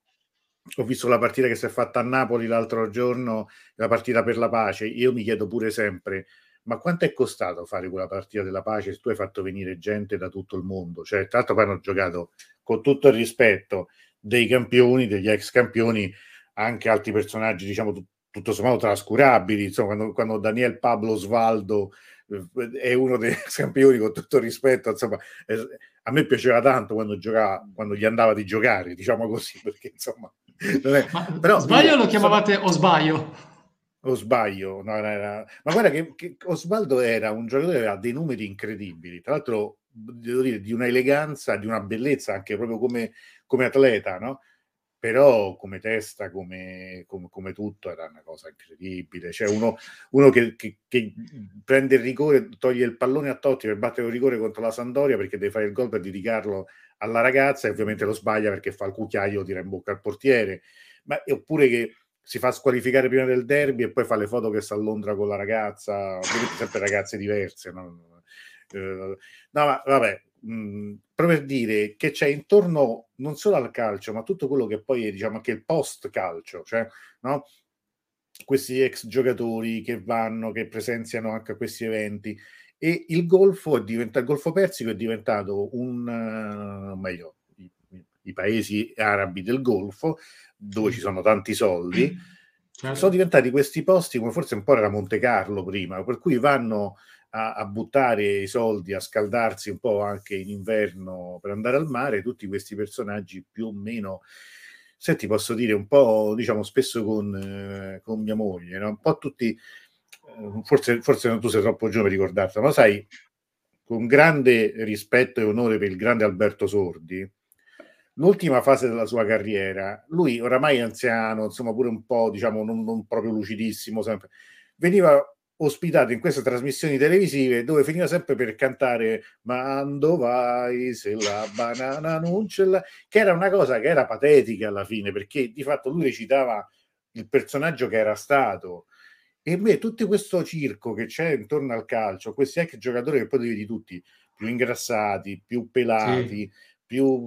ho visto la partita che si è fatta a Napoli l'altro giorno, la partita per la pace. Io mi chiedo pure sempre, ma quanto è costato fare quella partita della pace se tu hai fatto venire gente da tutto il mondo? Cioè, tra l'altro poi hanno giocato con tutto il rispetto dei campioni, degli ex campioni, anche altri personaggi, diciamo, tutto sommato trascurabili. Insomma, quando, quando Daniel Pablo Svaldo eh, è uno dei campioni, con tutto rispetto, insomma, eh, a me piaceva tanto quando giocava, quando gli andava di giocare, diciamo così, perché insomma. È... Ma, Però, sbaglio io, lo chiamavate o sbaglio? O sbaglio, no, era... ma guarda che, che Osvaldo era un giocatore che aveva dei numeri incredibili, tra l'altro devo dire di una eleganza, di una bellezza anche proprio come, come atleta, no? Però come testa, come, come, come, tutto, era una cosa incredibile. Cioè uno, uno che, che, che, prende il rigore, toglie il pallone a Totti per battere un rigore contro la Sandoria perché deve fare il gol per dedicarlo alla ragazza e ovviamente lo sbaglia perché fa il cucchiaio, tira in bocca al portiere. Ma, oppure che si fa squalificare prima del derby e poi fa le foto che sta a Londra con la ragazza, sempre ragazze diverse. No, eh, no ma vabbè, mh, proprio per dire che c'è intorno non solo al calcio, ma tutto quello che poi è diciamo anche il post calcio, cioè no? questi ex giocatori che vanno, che presenziano anche a questi eventi. E il Golfo, è diventato, il Golfo Persico è diventato un, uh, meglio, i, i, paesi arabi del Golfo, dove ci sono tanti soldi, certo. sono diventati questi posti come forse un po' era Monte Carlo prima, per cui vanno a, a, buttare i soldi, a scaldarsi un po' anche in inverno per andare al mare, tutti questi personaggi più o meno, senti, posso dire un po', diciamo, spesso con, eh, con mia moglie, no? un po' tutti, eh, forse, forse tu sei troppo giovane per ricordartelo, ma sai, con grande rispetto e onore per il grande Alberto Sordi, l'ultima fase della sua carriera, lui oramai anziano, insomma pure un po', diciamo, non, non proprio lucidissimo, sempre, veniva ospitato in queste trasmissioni televisive dove finiva sempre per cantare Mando vai se la banana non ce l'ha che era una cosa che era patetica alla fine perché di fatto lui recitava il personaggio che era stato e beh, tutto questo circo che c'è intorno al calcio questi ex giocatori che poi li vedi tutti più ingrassati, più pelati, sì. più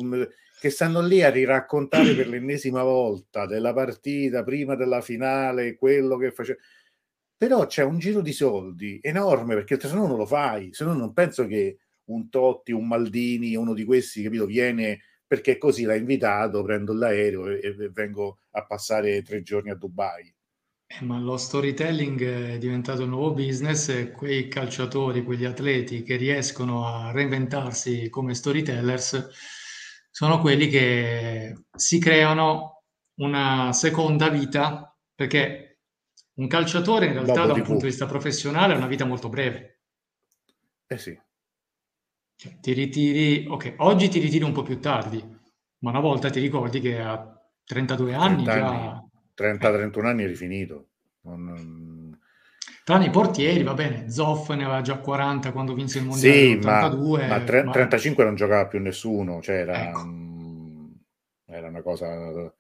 che stanno lì a riraccontare per l'ennesima volta della partita prima della finale quello che faceva però c'è un giro di soldi enorme perché se no non lo fai, se no non penso che un Totti, un Maldini, uno di questi, capito, viene perché così l'ha invitato, prendo l'aereo e, e vengo a passare tre giorni a Dubai. Eh, ma lo storytelling è diventato un nuovo business e quei calciatori, quegli atleti che riescono a reinventarsi come storytellers sono quelli che si creano una seconda vita, perché un calciatore in realtà Dopo da un punto di vista professionale ha una vita molto breve. Eh sì. Cioè, ti ritiri, ok, oggi ti ritiri un po' più tardi, ma una volta ti ricordi che a 32 anni, già... 30-31 anni eri finito. Non... Tranne i portieri, va bene, Zoff ne aveva già 40 quando vinse il mondiale sì, 82, ma, ma, tre, ma, 35 non giocava più nessuno, cioè era, ecco. era una cosa...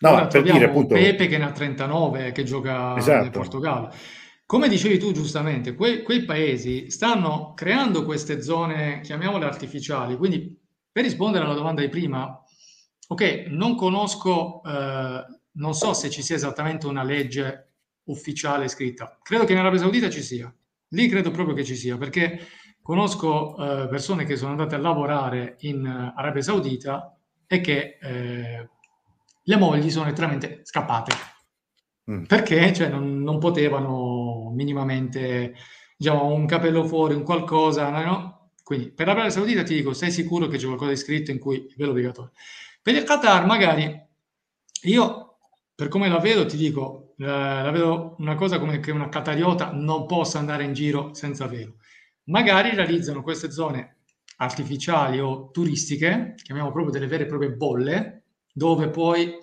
No, Ora per dire appunto... Pepe che ne ha 39, che gioca esatto. nel Portogallo. Come dicevi tu giustamente, que- quei paesi stanno creando queste zone, chiamiamole artificiali, quindi per rispondere alla domanda di prima, ok, non conosco, eh, non so se ci sia esattamente una legge ufficiale scritta. Credo che in Arabia Saudita ci sia. Lì credo proprio che ci sia, perché conosco eh, persone che sono andate a lavorare in Arabia Saudita e che eh, le mogli sono letteralmente scappate. Mm. Perché cioè, non, non, potevano minimamente, diciamo, un capello fuori, un qualcosa, no? Quindi per l'Arabia Saudita ti dico, sei sicuro che c'è qualcosa di scritto in cui è velo obbligatorio. Per il Qatar magari, io per come la vedo ti dico, eh, la vedo una cosa come che una catariota non possa andare in giro senza velo. Magari realizzano queste zone artificiali o turistiche, chiamiamo proprio delle vere e proprie bolle, dove puoi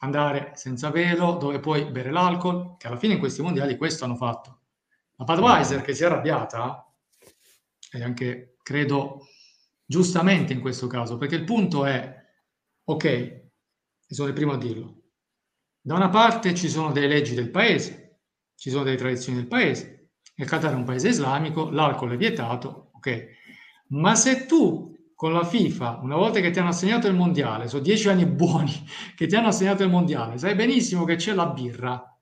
andare senza velo, dove puoi bere l'alcol, che alla fine in questi mondiali questo hanno fatto. La Budweiser che si è arrabbiata, e anche credo giustamente in questo caso, perché il punto è, ok, sono il primo a dirlo, da una parte ci sono delle leggi del paese, ci sono delle tradizioni del paese, il Qatar è un paese islamico, l'alcol è vietato, ok. Ma se tu con la FIFA, una volta che ti hanno assegnato il mondiale, sono dieci anni buoni che ti hanno assegnato il mondiale, sai benissimo che c'è la birra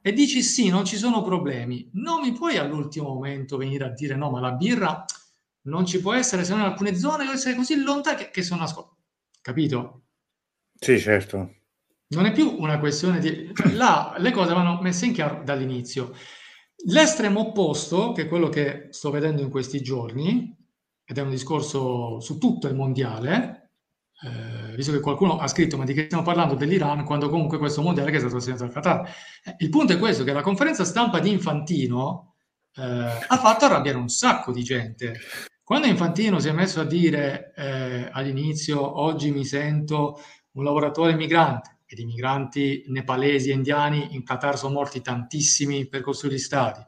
e dici sì, non ci sono problemi, non mi puoi all'ultimo momento venire a dire no, ma la birra non ci può essere se non in alcune zone deve essere così lontane che, che sono nascoste. Capito? Sì, certo non è più una questione di... Là le cose vanno messe in chiaro dall'inizio. L'estremo opposto, che è quello che sto vedendo in questi giorni, ed è un discorso su tutto il mondiale, eh, visto che qualcuno ha scritto ma di che stiamo parlando dell'Iran, quando comunque questo mondiale che è stato assegnato al Qatar. Eh, il punto è questo, che la conferenza stampa di Infantino eh, ha fatto arrabbiare un sacco di gente. Quando Infantino si è messo a dire eh, all'inizio, oggi mi sento un lavoratore migrante, e di migranti nepalesi e indiani in Qatar sono morti tantissimi per costruire gli stadi.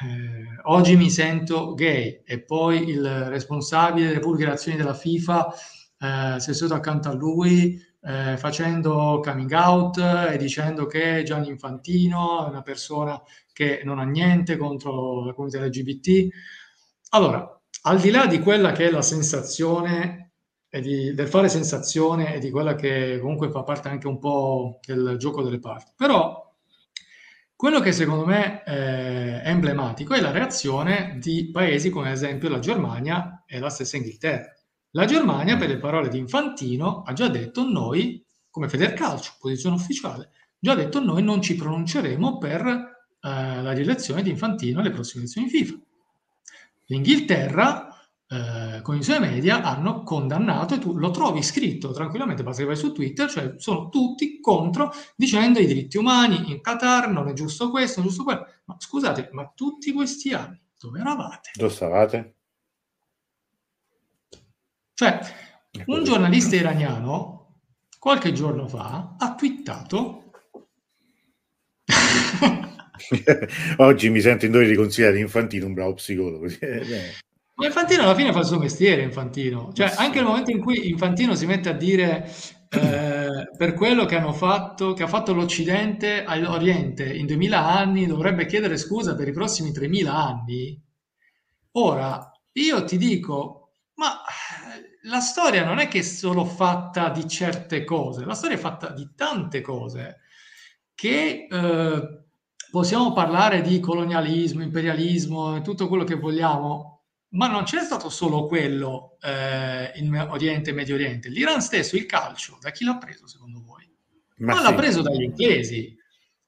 Eh, oggi mi sento gay e poi il responsabile delle pubblicazioni della FIFA eh, si è seduto accanto a lui eh, facendo coming out e dicendo che Gianni Infantino è una persona che non ha niente contro la comunità LGBT. Allora, al di là di quella che è la sensazione di, del fare sensazione e di quella che comunque fa parte anche un po' del gioco delle parti. Però quello che secondo me eh, è emblematico è la reazione di paesi come ad esempio la Germania e la stessa Inghilterra. La Germania, per le parole di Infantino, ha già detto noi, come Federcalcio, posizione ufficiale, già detto noi non ci pronunceremo per eh, la rielezione di Infantino alle prossime elezioni FIFA. L'Inghilterra eh, con i suoi media hanno condannato e tu lo trovi scritto tranquillamente, basta che vai su Twitter, cioè sono tutti contro dicendo i diritti umani in Qatar non è giusto questo, non è giusto quello. Ma scusate, ma tutti questi anni dove eravate? Dove stavate? Cioè, un giornalista iraniano qualche giorno fa ha twittato Oggi mi sento in dovere di consigliare Infantino un bravo psicologo. Ma Infantino alla fine fa il suo mestiere, Infantino. Cioè, anche nel momento in cui Infantino si mette a dire eh, per quello che hanno fatto, che ha fatto l'Occidente all'Oriente in 2000 anni, dovrebbe chiedere scusa per i prossimi 3000 anni. Ora, io ti dico, ma la storia non è che è solo fatta di certe cose, la storia è fatta di tante cose che eh, possiamo parlare di colonialismo, imperialismo tutto quello che vogliamo, ma non c'è stato solo quello eh, in Oriente e Medio Oriente. L'Iran stesso, il calcio, da chi l'ha preso secondo voi? Ma, Ma sì. l'ha preso dagli inglesi.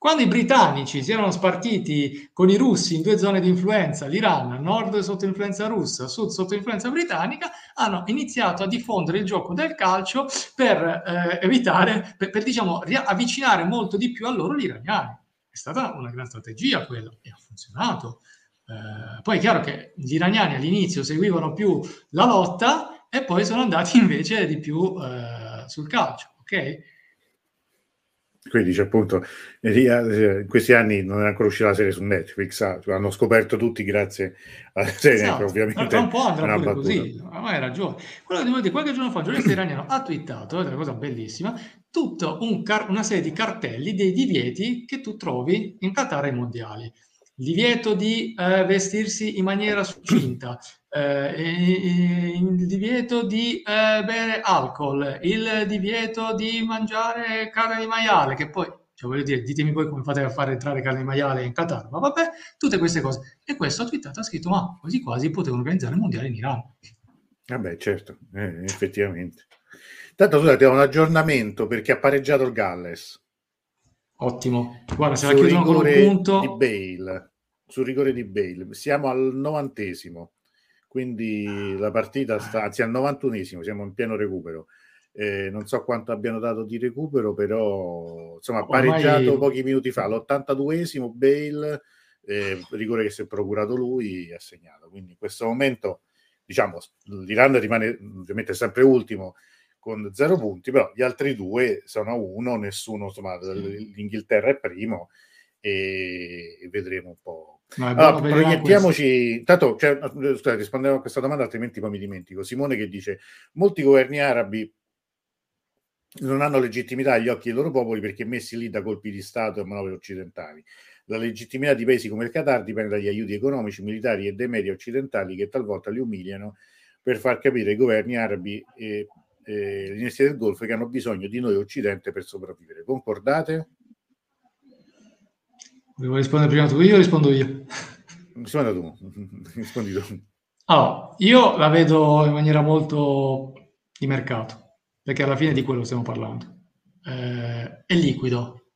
Quando i britannici si erano spartiti con i russi in due zone di influenza, l'Iran, nord sotto influenza russa, sud sotto influenza britannica, hanno iniziato a diffondere il gioco del calcio per eh, evitare, per, per diciamo, avvicinare molto di più a loro gli iraniani. È stata una gran strategia quella e ha funzionato. Eh, poi è chiaro che gli iraniani all'inizio seguivano più la lotta e poi sono andati invece di più eh, sul calcio, ok? Quindi dice appunto, in questi anni non è ancora uscita la serie su Netflix, ah, hanno scoperto tutti grazie alla serie, esatto. ovviamente. Tra un po' andrà pure così, ma hai ragione. Quello che devo dire, qualche giorno fa il giornalista iraniano ha twittato, è una cosa bellissima, tutta un car- una serie di cartelli dei divieti che tu trovi in Qatar ai mondiali. Divieto di eh, vestirsi in maniera succinta, eh, il divieto di eh, bere alcol, il divieto di mangiare carne di maiale, che poi, cioè voglio dire, ditemi voi come fate a fare entrare carne di maiale in Qatar, ma vabbè, tutte queste cose. E questo ha twittato, ha scritto, ma quasi quasi potevano organizzare il mondiale in Iran. Vabbè, certo, eh, effettivamente. Tanto scusate, ho un aggiornamento perché ha pareggiato il Galles. Ottimo. Guarda, se la chiudono con un punto... Di Bale, sul rigore di Bale. Siamo al novantesimo quindi la partita sta, anzi al 91esimo, siamo in pieno recupero. Eh, non so quanto abbiano dato di recupero, però insomma, pareggiato Ormai... pochi minuti fa, l'82esimo Bale, eh, rigore che si è procurato lui, ha segnato. Quindi in questo momento, diciamo, l'Iran rimane ovviamente sempre ultimo con zero punti, però gli altri due sono a uno, nessuno, insomma, l'Inghilterra è primo e vedremo un po' allora, proiettiamoci. Intanto, cioè, scusate, rispondevo a questa domanda, altrimenti poi mi dimentico. Simone che dice: Molti governi arabi non hanno legittimità agli occhi dei loro popoli perché messi lì da colpi di Stato e manovre occidentali. La legittimità di paesi come il Qatar dipende dagli aiuti economici, militari e dei media occidentali che talvolta li umiliano per far capire ai governi arabi e, e gli del Golfo che hanno bisogno di noi occidente per sopravvivere. Concordate? Devo rispondere prima tu io o rispondo io? Rispondi tu. Rispondi tu. Allora, io la vedo in maniera molto di mercato, perché alla fine di quello stiamo parlando. Eh, è liquido.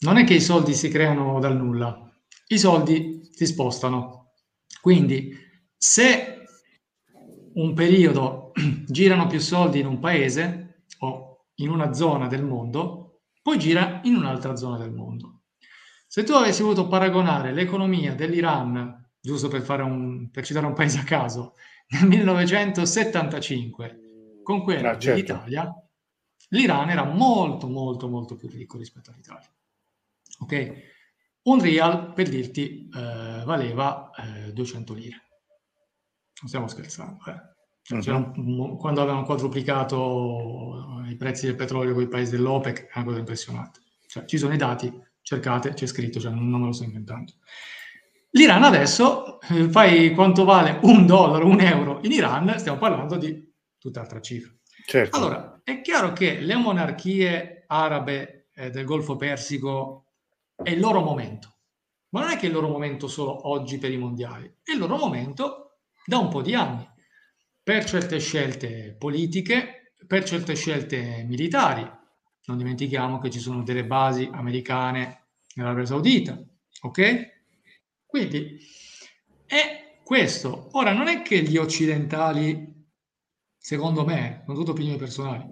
Non è che i soldi si creano dal nulla, i soldi si spostano. Quindi, se un periodo girano più soldi in un paese o in una zona del mondo, poi gira in un'altra zona del mondo. Se tu avessi voluto paragonare l'economia dell'Iran, giusto per, un, per citare un paese a caso, nel 1975 con quella ah, certo. dell'Italia, l'Iran era molto molto molto più ricco rispetto all'Italia. Ok? Un real, per dirti, eh, valeva eh, 200 lire. Non stiamo scherzando. Eh. Uh-huh. quando avevano quadruplicato i prezzi del petrolio con i paesi dell'OPEC, è una cosa impressionante. Cioè, ci sono i dati, cercate, c'è scritto, cioè non me lo sto inventando. L'Iran adesso, eh, fai quanto vale un dollaro, un euro in Iran, stiamo parlando di tutt'altra cifra. Certo. Allora, è chiaro che le monarchie arabe eh, del Golfo Persico è il loro momento, ma non è che è il loro momento solo oggi per i mondiali, è il loro momento da un po' di anni, per certe scelte politiche, per certe scelte militari, non dimentichiamo che ci sono delle basi americane nell'Arabia Saudita, ok? Quindi è questo. Ora, non è che gli occidentali, secondo me, con tutte opinioni personali,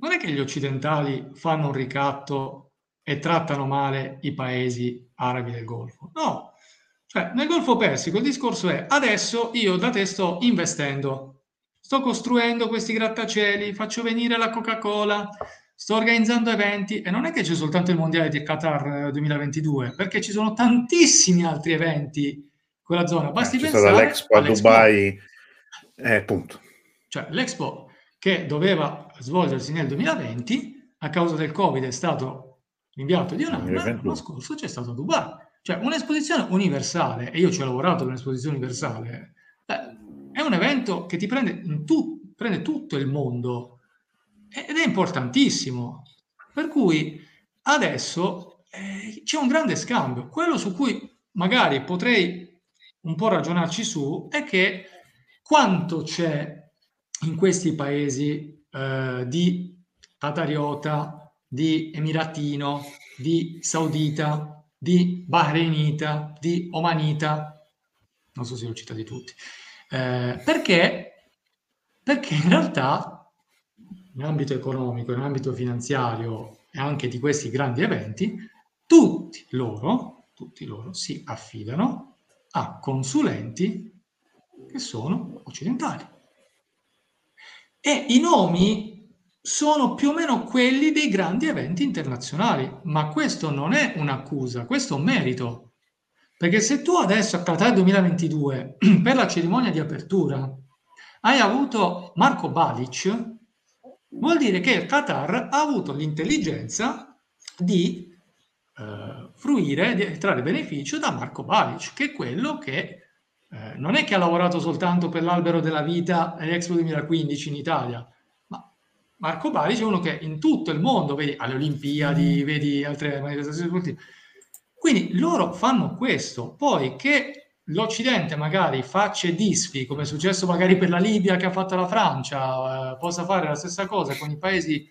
non è che gli occidentali fanno un ricatto e trattano male i paesi arabi del Golfo. No, cioè nel Golfo Persico il discorso è adesso io da te sto investendo, sto costruendo questi grattacieli, faccio venire la Coca-Cola, sto organizzando eventi e non è che c'è soltanto il mondiale di Qatar 2022, eh, perché ci sono tantissimi altri eventi in quella zona. Basti eh, pensare all'Expo a Dubai, eh, punto. Cioè, l'Expo che doveva svolgersi nel 2020, a causa del Covid è stato rinviato di un anno, l'anno scorso c'è stato a Dubai. Cioè, un'esposizione universale, e io ci ho lavorato per un'esposizione universale, eh, è un evento che ti prende, tu, prende tutto il mondo ed è importantissimo. Per cui adesso eh, c'è un grande scambio. Quello su cui magari potrei un po' ragionarci su è che quanto c'è in questi paesi eh, di tatariota, di emiratino, di saudita, di bahrainita, di omanita, non so se li ho citati tutti, eh, perché, perché in realtà in ambito economico, in ambito finanziario e anche di questi grandi eventi, tutti loro, tutti loro si affidano a consulenti che sono occidentali. E i nomi sono più o meno quelli dei grandi eventi internazionali, ma questo non è un'accusa, questo è un merito. Perché se tu adesso a Qatar 2022, per la cerimonia di apertura, hai avuto Marco Balic, vuol dire che il Qatar ha avuto l'intelligenza di eh, fruire, di trarre beneficio da Marco Balic, che è quello che eh, non è che ha lavorato soltanto per l'albero della vita e Expo 2015 in Italia, Marco Balic è uno che in tutto il mondo, vedi alle Olimpiadi, vedi altre manifestazioni sportive. Quindi loro fanno questo, poi che l'Occidente magari faccia disfi, come è successo magari per la Libia che ha fatto la Francia, eh, possa fare la stessa cosa con i paesi,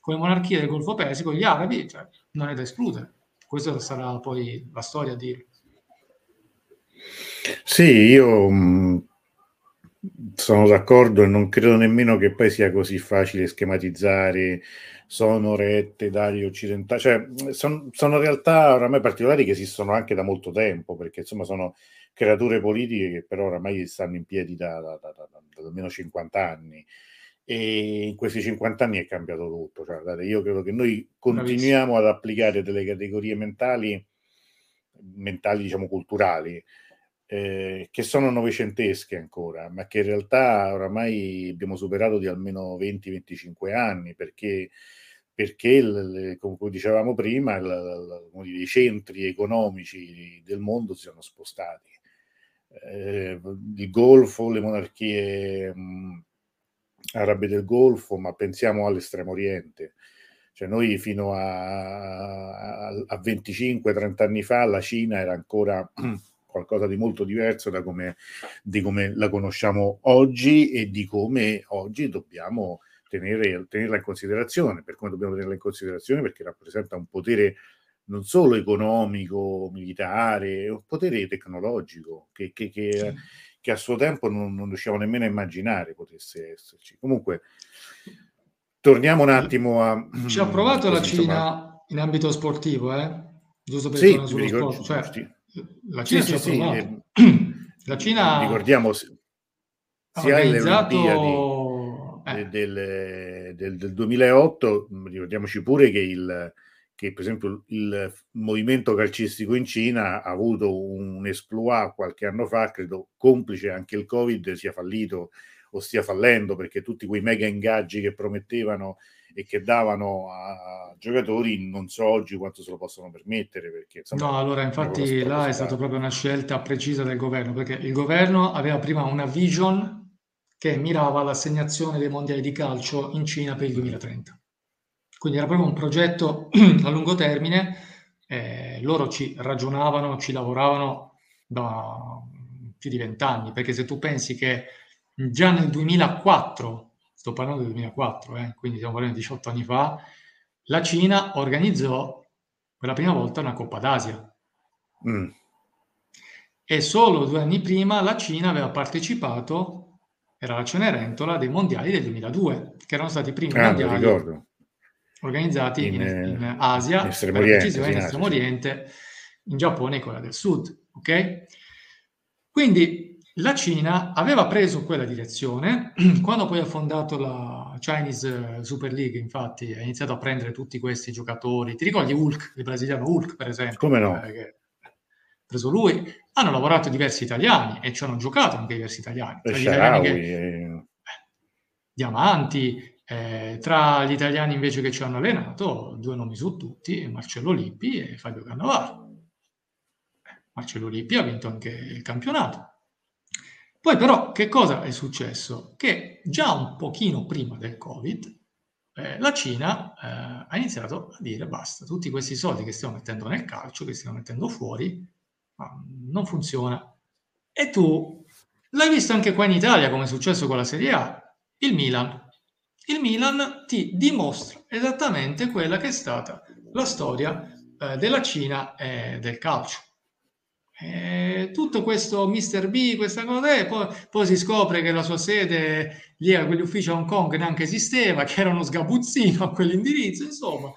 con le monarchie del Golfo Persico, gli arabi, cioè, non è da escludere. Questa sarà poi la storia a dirlo. Sì, io mh, sono d'accordo e non credo nemmeno che poi sia così facile schematizzare sono rette dagli occidentali, cioè son, sono realtà oramai particolari che esistono anche da molto tempo, perché insomma sono creature politiche che però oramai stanno in piedi da, da, da, da almeno 50 anni e in questi 50 anni è cambiato tutto. Cioè, io credo che noi continuiamo ad applicare delle categorie mentali, mentali diciamo culturali, eh, che sono novecentesche ancora, ma che in realtà oramai abbiamo superato di almeno 20-25 anni, perché, perché il, come dicevamo prima, il, il, i centri economici del mondo si sono spostati. Eh, il Golfo, le monarchie mh, arabe del Golfo, ma pensiamo all'estremo oriente. Cioè noi fino a, a, a 25-30 anni fa la Cina era ancora qualcosa di molto diverso da come, di come la conosciamo oggi e di come oggi dobbiamo tenere, tenerla in considerazione. Per come dobbiamo tenerla in considerazione? Perché rappresenta un potere non solo economico, militare, un potere tecnologico che, che, che, sì. che a suo tempo non, non, riusciamo nemmeno a immaginare potesse esserci. Comunque, torniamo un attimo a... Ci ha provato la Cina in ambito sportivo, eh? giusto per sì, sullo sport. Cioè, la Cina sì, sì, sì. La Cina ricordiamo sia organizzato... alle Olimpiadi eh. del, del, del, 2008, ricordiamoci pure che, il, che per esempio il movimento calcistico in Cina ha avuto un esploit qualche anno fa, credo complice anche il Covid sia fallito o stia fallendo perché tutti quei mega ingaggi che promettevano e che davano a giocatori non so oggi quanto se lo possono permettere. Perché, insomma, no, allora infatti là è stata proprio una scelta precisa del governo, perché il governo aveva prima una vision che mirava all'assegnazione dei mondiali di calcio in Cina per il 2030. Quindi era proprio un progetto a lungo termine, eh, loro ci ragionavano, ci lavoravano da più di vent'anni, perché se tu pensi che già nel 2004 sto parlando del 2004, eh, quindi stiamo parlando di 18 anni fa, la Cina organizzò per la prima volta una Coppa d'Asia. Mm. E solo due anni prima la Cina aveva partecipato, era la Cenerentola, dei mondiali del 2002, che erano stati i primi ah, mondiali organizzati in, in, in Asia, in Estremo Oriente, in Estremo Oriente, in Giappone e Corea del Sud. Ok? Quindi la Cina aveva preso quella direzione, quando poi ha fondato la Chinese Super League, infatti ha iniziato a prendere tutti questi giocatori, ti ricordi Hulk, il brasiliano Hulk per esempio? Come no? Eh, che ha preso lui, hanno lavorato diversi italiani e ci hanno giocato anche diversi italiani. Tra gli italiani che, eh, Diamanti, eh, tra gli italiani invece che ci hanno allenato, due nomi su tutti, Marcello Lippi e Fabio Cannavaro. Eh, Marcello Lippi ha vinto anche il campionato poi però che cosa è successo? Che già un pochino prima del Covid eh, la Cina eh, ha iniziato a dire basta, tutti questi soldi che stiamo mettendo nel calcio, che stiamo mettendo fuori, non funziona. E tu l'hai visto anche qua in Italia, come è successo con la Serie A, il Milan. Il Milan ti dimostra esattamente quella che è stata la storia eh, della Cina e del calcio. E tutto questo Mr. B, questa cosa, e poi, poi, si scopre che la sua sede lì a quegli uffici a Hong Kong neanche esisteva, che era uno sgabuzzino a quell'indirizzo, insomma.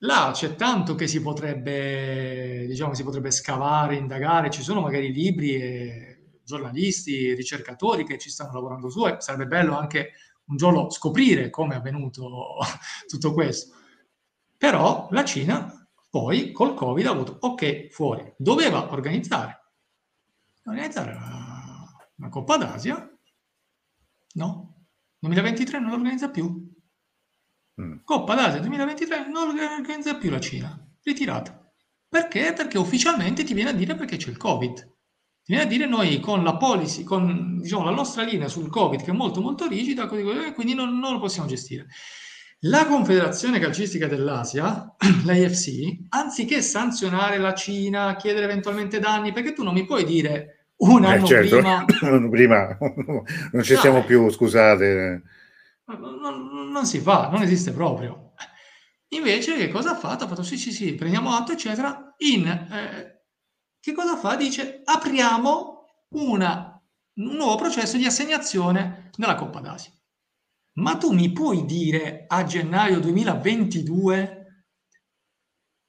Là c'è tanto che si potrebbe, diciamo, si potrebbe scavare, indagare, ci sono magari libri e giornalisti, ricercatori che ci stanno lavorando su e sarebbe bello anche un giorno scoprire come è avvenuto tutto questo. Però la Cina poi col Covid ha avuto, ok, fuori, doveva organizzare, organizzare una, una Coppa d'Asia, no, 2023 non lo organizza più. Mm. Coppa d'Asia 2023 non organizza più la Cina, ritirata. Perché? Perché ufficialmente ti viene a dire perché c'è il Covid. Viene a dire noi con la policy, con diciamo, la nostra linea sul Covid che è molto molto rigida, quindi non, non lo possiamo gestire. La Confederazione Calcistica dell'Asia, l'AFC, anziché sanzionare la Cina, chiedere eventualmente danni, perché tu non mi puoi dire un eh, anno certo. prima... prima non ci siamo più, scusate. Non, non, si fa, non esiste proprio. Invece che cosa ha fatto? Ha fatto sì sì sì, prendiamo atto eccetera, in... Eh, che cosa fa? Dice apriamo una, un nuovo processo di assegnazione della Coppa d'Asia. Ma tu mi puoi dire a gennaio 2022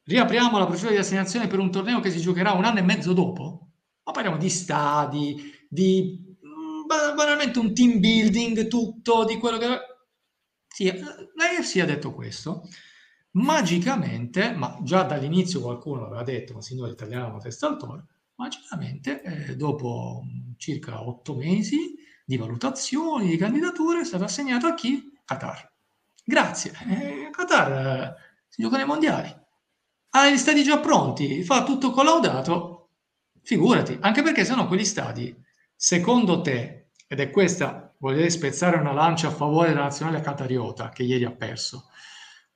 riapriamo la procedura di assegnazione per un torneo che si giocherà un anno e mezzo dopo? Ma parliamo di stadi, di mm, banalmente un team building, tutto, di quello che... Sì, l'AFC ha detto questo magicamente, ma già dall'inizio qualcuno aveva detto, ma signore italiano testa al toro, magicamente eh, dopo circa otto mesi di valutazioni, di candidature, è stato assegnato a chi? Qatar. Grazie. Eh, Qatar si gioca nei mondiali. Ha gli stadi già pronti, fa tutto collaudato. Figurati, anche perché sono quegli stadi, secondo te, ed è questa, voglio spezzare una lancia a favore della nazionale qatariota che ieri ha perso,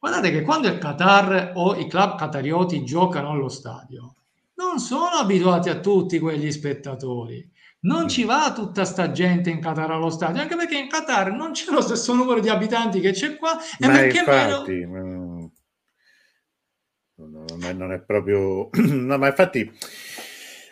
Guardate che quando il Qatar o i club qatarioti giocano allo stadio, non sono abituati a tutti quegli spettatori. Non ci va tutta sta gente in Qatar allo stadio, anche perché in Qatar non c'è lo stesso numero di abitanti che c'è qua e ma perché infatti, meno... non è proprio... no, ma infatti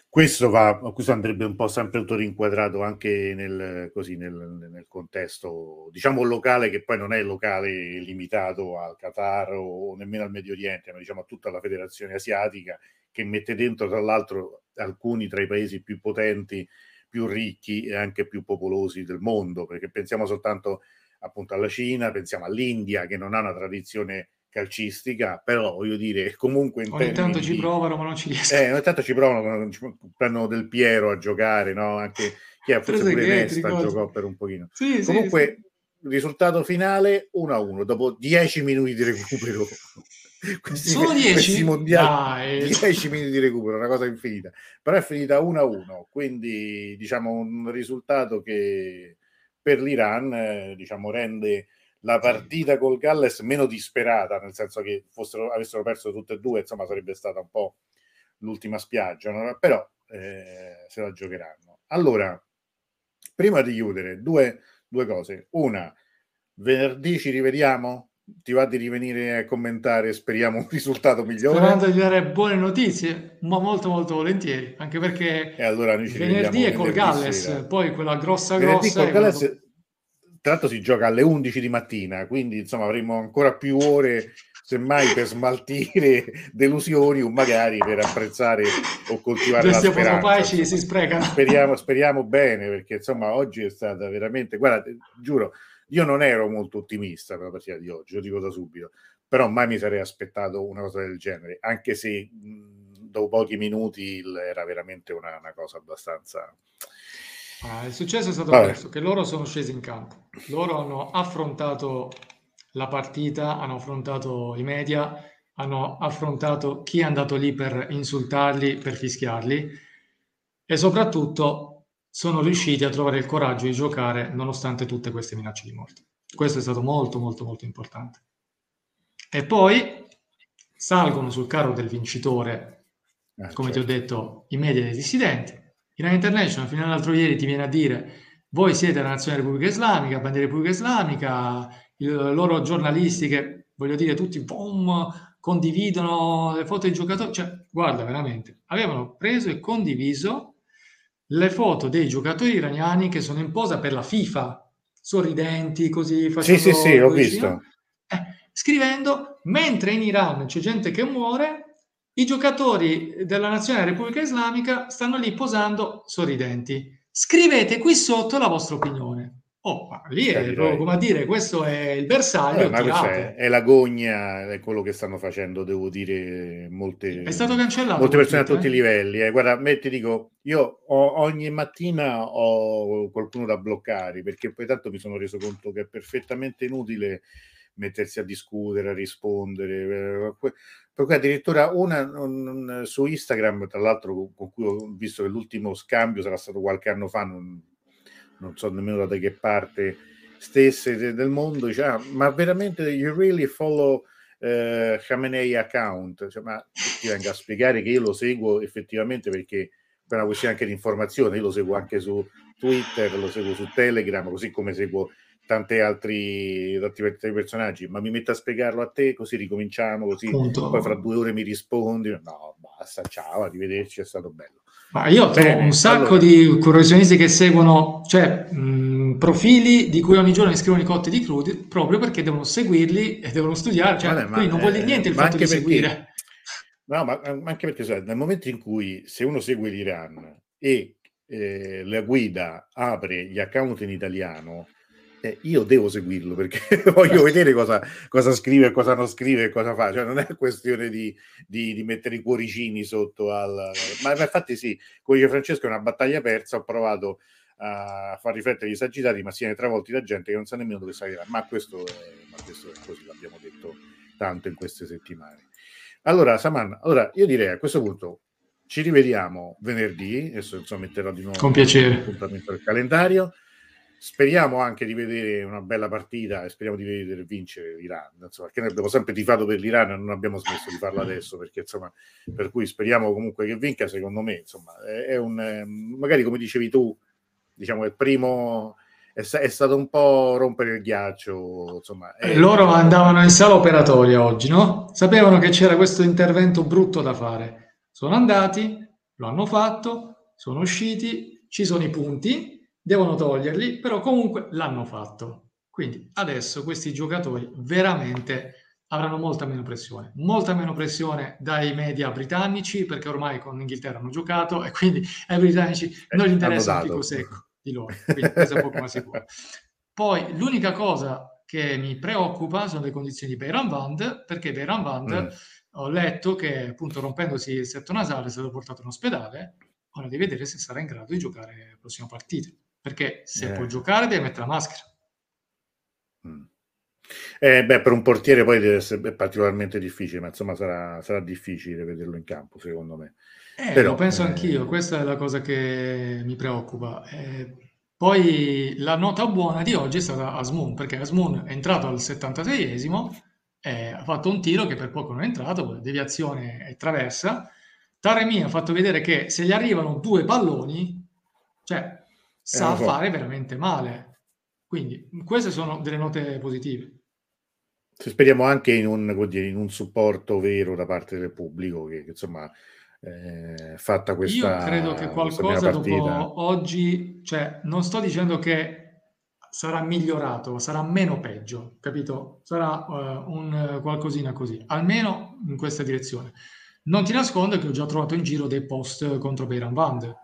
questo, va, questo andrebbe un po' sempre tutto rinquadrato anche nel, così, nel, nel, contesto, diciamo, locale, che poi non è locale limitato al Qatar o nemmeno al Medio Oriente, ma diciamo a tutta la federazione asiatica, che mette dentro, tra l'altro, alcuni tra i paesi più potenti, più ricchi e anche più popolosi del mondo, perché pensiamo soltanto appunto alla Cina, pensiamo all'India, che non ha una tradizione calcistica, però voglio dire, comunque in ogni tanto ci provano, ma non ci riescono. Eh, ogni tanto ci provano, prendono del Piero a giocare, no? Anche chi ha forse pure Nesta giocò per un pochino. Sì, comunque, sì, sì. risultato finale 1-1 dopo 10 minuti di recupero. questi, Solo 10? mondiali, 10 minuti di recupero, una cosa infinita. Però è finita 1-1, quindi diciamo un risultato che per l'Iran eh, diciamo rende la partita col Galles meno disperata, nel senso che fossero, avessero perso tutte e due, insomma sarebbe stata un po' l'ultima spiaggia, no? però eh, se la giocheranno. Allora, prima di chiudere, due, due cose. Una, venerdì ci rivediamo? Ti va di rivenire a commentare, speriamo un risultato migliore. Sperando di dare buone notizie, ma molto molto volentieri, anche perché e allora venerdì è col Galles, sera. poi quella grossa venerdì grossa... Col Galles, tra l'altro si gioca alle 11 di mattina, quindi insomma avremo ancora più ore semmai per smaltire delusioni o magari per apprezzare o coltivare Questi la speranza. Ci, si sprecano. Speriamo, speriamo bene perché insomma oggi è stata veramente, guarda, giuro, io non ero molto ottimista per la partita di oggi, lo dico da subito, però mai mi sarei aspettato una cosa del genere, anche se mh, dopo pochi minuti era veramente una, una cosa abbastanza Ah, il successo è stato Vabbè. questo, che loro sono scesi in campo, loro hanno affrontato la partita, hanno affrontato i media, hanno affrontato chi è andato lì per insultarli, per fischiarli e soprattutto sono riusciti a trovare il coraggio di giocare nonostante tutte queste minacce di morte. Questo è stato molto molto molto importante. E poi salgono sul carro del vincitore, eh, come certo. ti ho certo. detto, i media dei dissidenti, Iran International fino all'altro ieri ti viene a dire voi siete la nazione Repubblica Islamica, bandiera Repubblica Islamica, i loro giornalisti che voglio dire, tutti boom, condividono le foto dei giocatori, cioè, guarda, veramente, avevano preso e condiviso le foto dei giocatori iraniani che sono in posa per la FIFA, sorridenti, così facendo... Sì, sì, sì, ho visto. Eh, scrivendo, mentre in Iran c'è gente che muore, i giocatori della Nazione Repubblica Islamica stanno lì posando sorridenti. Scrivete qui sotto la vostra opinione. Oh, lì è proprio come a dire, questo è il bersaglio. Eh, è, l'agonia, è quello che stanno facendo, devo dire, molte, è stato cancellato molte persone a tutti eh? i livelli. Eh. Guarda, me ti dico, io ho, ogni mattina ho qualcuno da bloccare, perché poi tanto mi sono reso conto che è perfettamente inutile mettersi a discutere, a rispondere. Eh, per cui addirittura una, un, su Instagram, tra l'altro, con cui ho visto che l'ultimo scambio sarà stato qualche anno fa, non, non so nemmeno da che parte stesse del mondo, dice, ah, ma veramente you really follow uh, Khamenei account? Cioè, ma ti venga a spiegare che io lo seguo effettivamente perché per una questione anche di informazione, io lo seguo anche su Twitter, lo seguo su Telegram, così come seguo tanti altri, altri personaggi, ma mi metto a spiegarlo a te, così ricominciamo, così Punto. poi fra due ore mi rispondi, no, basta, ciao, arrivederci, è stato bello. Ma io ho un sacco allora... di corrosionisti che seguono, cioè mh, profili di cui ogni giorno mi scrivono i cotti di crudi, proprio perché devono seguirli e devono studiare, cioè, quindi non vuol dire niente il fatto di perché, seguire. No, ma, ma anche perché sai, nel momento in cui se uno segue l'Iran e eh, la guida apre gli account in italiano, eh, io devo seguirlo perché voglio vedere cosa, cosa, scrive, cosa non scrive e cosa fa. Cioè, non è questione di, di, di, mettere i cuoricini sotto al. Ma, ma infatti, sì, come dice Francesco, è una battaglia persa. Ho provato a far riflettere gli esagitati, ma si viene travolti da gente che non sa nemmeno dove salirà. Ma questo è, ma questo è così, l'abbiamo detto tanto in queste settimane. Allora, Saman, allora io direi a questo punto ci rivediamo venerdì. Adesso insomma, metterò di nuovo Con piacere. appuntamento calendario. Speriamo anche di vedere una bella partita e speriamo di vedere vincere l'Iran, insomma, perché noi abbiamo sempre tifato per l'Iran e non abbiamo smesso di farlo adesso, perché insomma, per cui speriamo comunque che vinca, secondo me, insomma, è, un, magari come dicevi tu, diciamo, il primo è, è, stato un po' rompere il ghiaccio. Insomma, è... Loro andavano in sala operatoria oggi, no? Sapevano che c'era questo intervento brutto da fare. Sono andati, lo hanno fatto, sono usciti, ci sono i punti, devono toglierli, però comunque l'hanno fatto. Quindi adesso questi giocatori veramente avranno molta meno pressione, molta meno pressione dai media britannici perché ormai con l'Inghilterra hanno giocato e quindi ai britannici eh, non gli interessa il picco secco di loro, quindi questo è poco ma sicuro. Poi l'unica cosa che mi preoccupa sono le condizioni di Beiran Vand, perché Beiran Vand mm. ho letto che appunto rompendosi il setto nasale è stato portato in ospedale, ora di vedere se sarà in grado di giocare la prossima partita perché se eh. può giocare deve mettere la maschera. Mm. Eh, beh, per un portiere poi deve essere particolarmente difficile, ma insomma sarà, sarà difficile vederlo in campo, secondo me. Eh, Però, lo penso eh... anch'io, questa è la cosa che mi preoccupa. Eh, poi la nota buona di oggi è stata Asmun, perché Asmun è entrato al 76esimo, eh, ha fatto un tiro che per poco non è entrato, deviazione e traversa. Taremi ha fatto vedere che se gli arrivano due palloni, cioè sa so. fare veramente male. Quindi queste sono delle note positive. Speriamo anche in un, dire, in un supporto vero da parte del pubblico che, che insomma eh, fatta questa Io credo che qualcosa dopo oggi, cioè non sto dicendo che sarà migliorato, sarà meno peggio, capito? Sarà uh, un qualcosina così, almeno in questa direzione. Non ti nascondo che ho già trovato in giro dei post contro Beiran Band,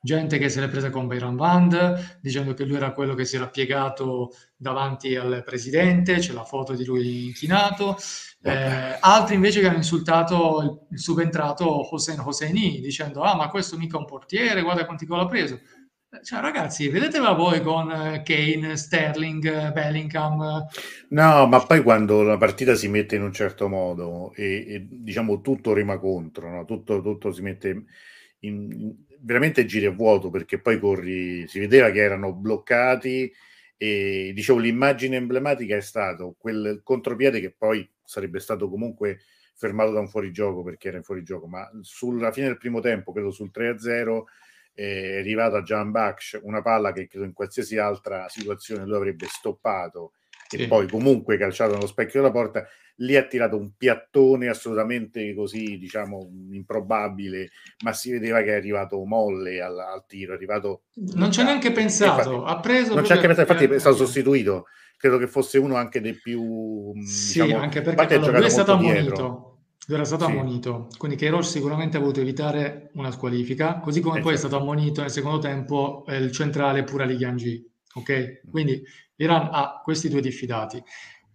gente che se l'è presa con Bayram Band, dicendo che lui era quello che si era piegato davanti al presidente, c'è la foto di lui inchinato, eh, altri invece che hanno insultato il, subentrato Hossein Hosseini, dicendo ah ma questo mica un portiere, guarda quanti gol ha preso. Cioè, ragazzi, vedetela voi con eh, Kane, Sterling, Bellingham. No, ma poi quando la partita si mette in un certo modo e, e diciamo tutto rima contro, no? tutto, tutto si mette in, veramente giri a vuoto perché poi corri, si vedeva che erano bloccati e dicevo l'immagine emblematica è stato quel contropiede che poi sarebbe stato comunque fermato da un fuorigioco perché era in fuorigioco, ma sulla fine del primo tempo, credo sul 3-0, è arrivata Jan Baksh una palla che credo in qualsiasi altra situazione lui avrebbe stoppato sì. e poi comunque calciato nello specchio della porta lì ha tirato un piattone assolutamente così, diciamo, improbabile, ma si vedeva che è arrivato molle al, al tiro, è arrivato... Non ci ha neanche pensato, infatti, ha preso... Non ci ha neanche pensato, infatti è stato sostituito, credo che fosse uno anche dei più... Sì, diciamo, anche perché allora, lui è stato ammonito. Era stato sì. ammonito, quindi Keirol sicuramente ha voluto evitare una squalifica, così come eh, poi certo. è stato ammonito nel secondo tempo eh, il centrale pure a Ligiangi. Ok? Mm. Quindi l'Iran ha questi due diffidati.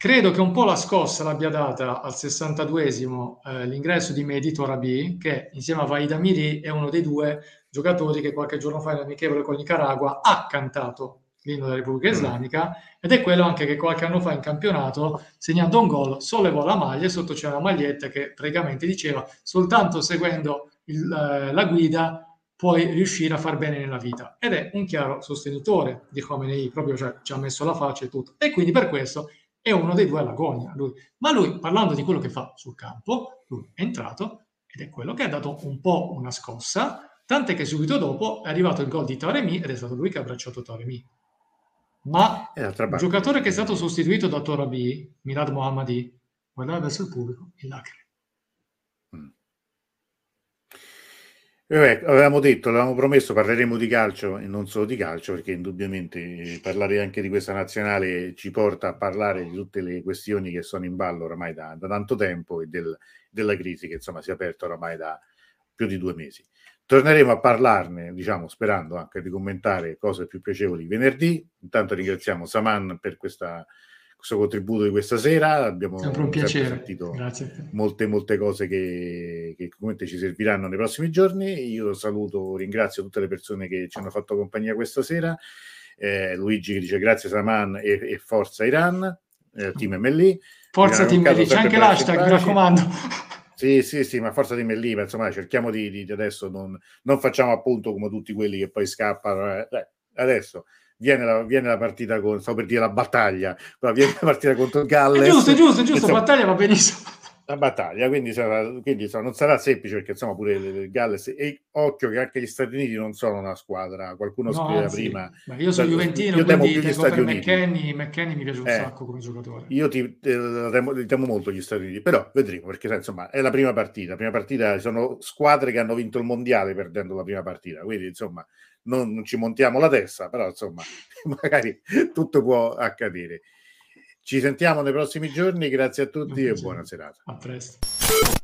Credo che un po' la scossa l'abbia data al 62esimo eh, l'ingresso di Mehdi Torabi, che insieme a Vaida Miri è uno dei due giocatori che qualche giorno fa in amichevole con Nicaragua ha cantato l'inno della Repubblica mm. Islamica ed è quello anche che qualche anno fa in campionato, segnando un gol, sollevò la maglia e sotto c'era una maglietta che praticamente diceva soltanto seguendo il, eh, la guida puoi riuscire a far bene nella vita. Ed è un chiaro sostenitore di Khomeini, proprio cioè, ci ha messo la faccia e tutto. E quindi per questo è uno dei due all'agonia. Lui. Ma lui, parlando di quello che fa sul campo, lui è entrato ed è quello che ha dato un po' una scossa, tant'è che subito dopo è arrivato il gol di Taremi ed è stato lui che ha abbracciato Taremi. Ma il giocatore che è stato sostituito da Torabi, Milad Mohammadi, guardava verso il pubblico in lacrime. Eh, avevamo detto, l'avevamo promesso, parleremo di calcio e non solo di calcio, perché indubbiamente parlare anche di questa nazionale ci porta a parlare di tutte le questioni che sono in ballo oramai da, da tanto tempo e del, della crisi che insomma si è aperta oramai da più di due mesi. Torneremo a parlarne, diciamo, sperando anche di commentare cose più piacevoli venerdì. Intanto ringraziamo Saman per questa questo contributo di questa sera. Abbiamo sempre un piacere. sentito Grazie. molte, molte cose che, che comunque ci serviranno nei prossimi giorni. Io saluto, ringrazio tutte le persone che ci hanno fatto compagnia questa sera. Eh, Luigi che dice grazie Saman e, e forza Iran, eh, team MLI. Forza team MLI, c'è anche l'hashtag, mi raccomando. Sì, sì, sì, ma forza di MLI, ma insomma cerchiamo di, di adesso non, non, facciamo appunto come tutti quelli che poi scappano. Eh, adesso viene la, viene la partita con, stavo per dire la battaglia, però viene la partita contro il Galles. È giusto, giusto, giusto, insomma, battaglia va benissimo. La battaglia, quindi, sarà, quindi insomma, non sarà semplice perché insomma pure il Galles e occhio che anche gli Stati Uniti non sono una squadra, qualcuno no, scriveva prima. Ma io sono Juventino, io temo più gli Stati Uniti. McKenny, McKenny mi piace un eh, sacco come giocatore. Io ti, eh, temo, temo, molto gli Stati Uniti, però vedremo perché insomma è la prima partita, la prima partita sono squadre che hanno vinto il mondiale perdendo la prima partita, quindi insomma non, non ci montiamo la testa, però insomma, magari tutto può accadere. Ci sentiamo nei prossimi giorni, grazie a tutti e buona serata. A presto.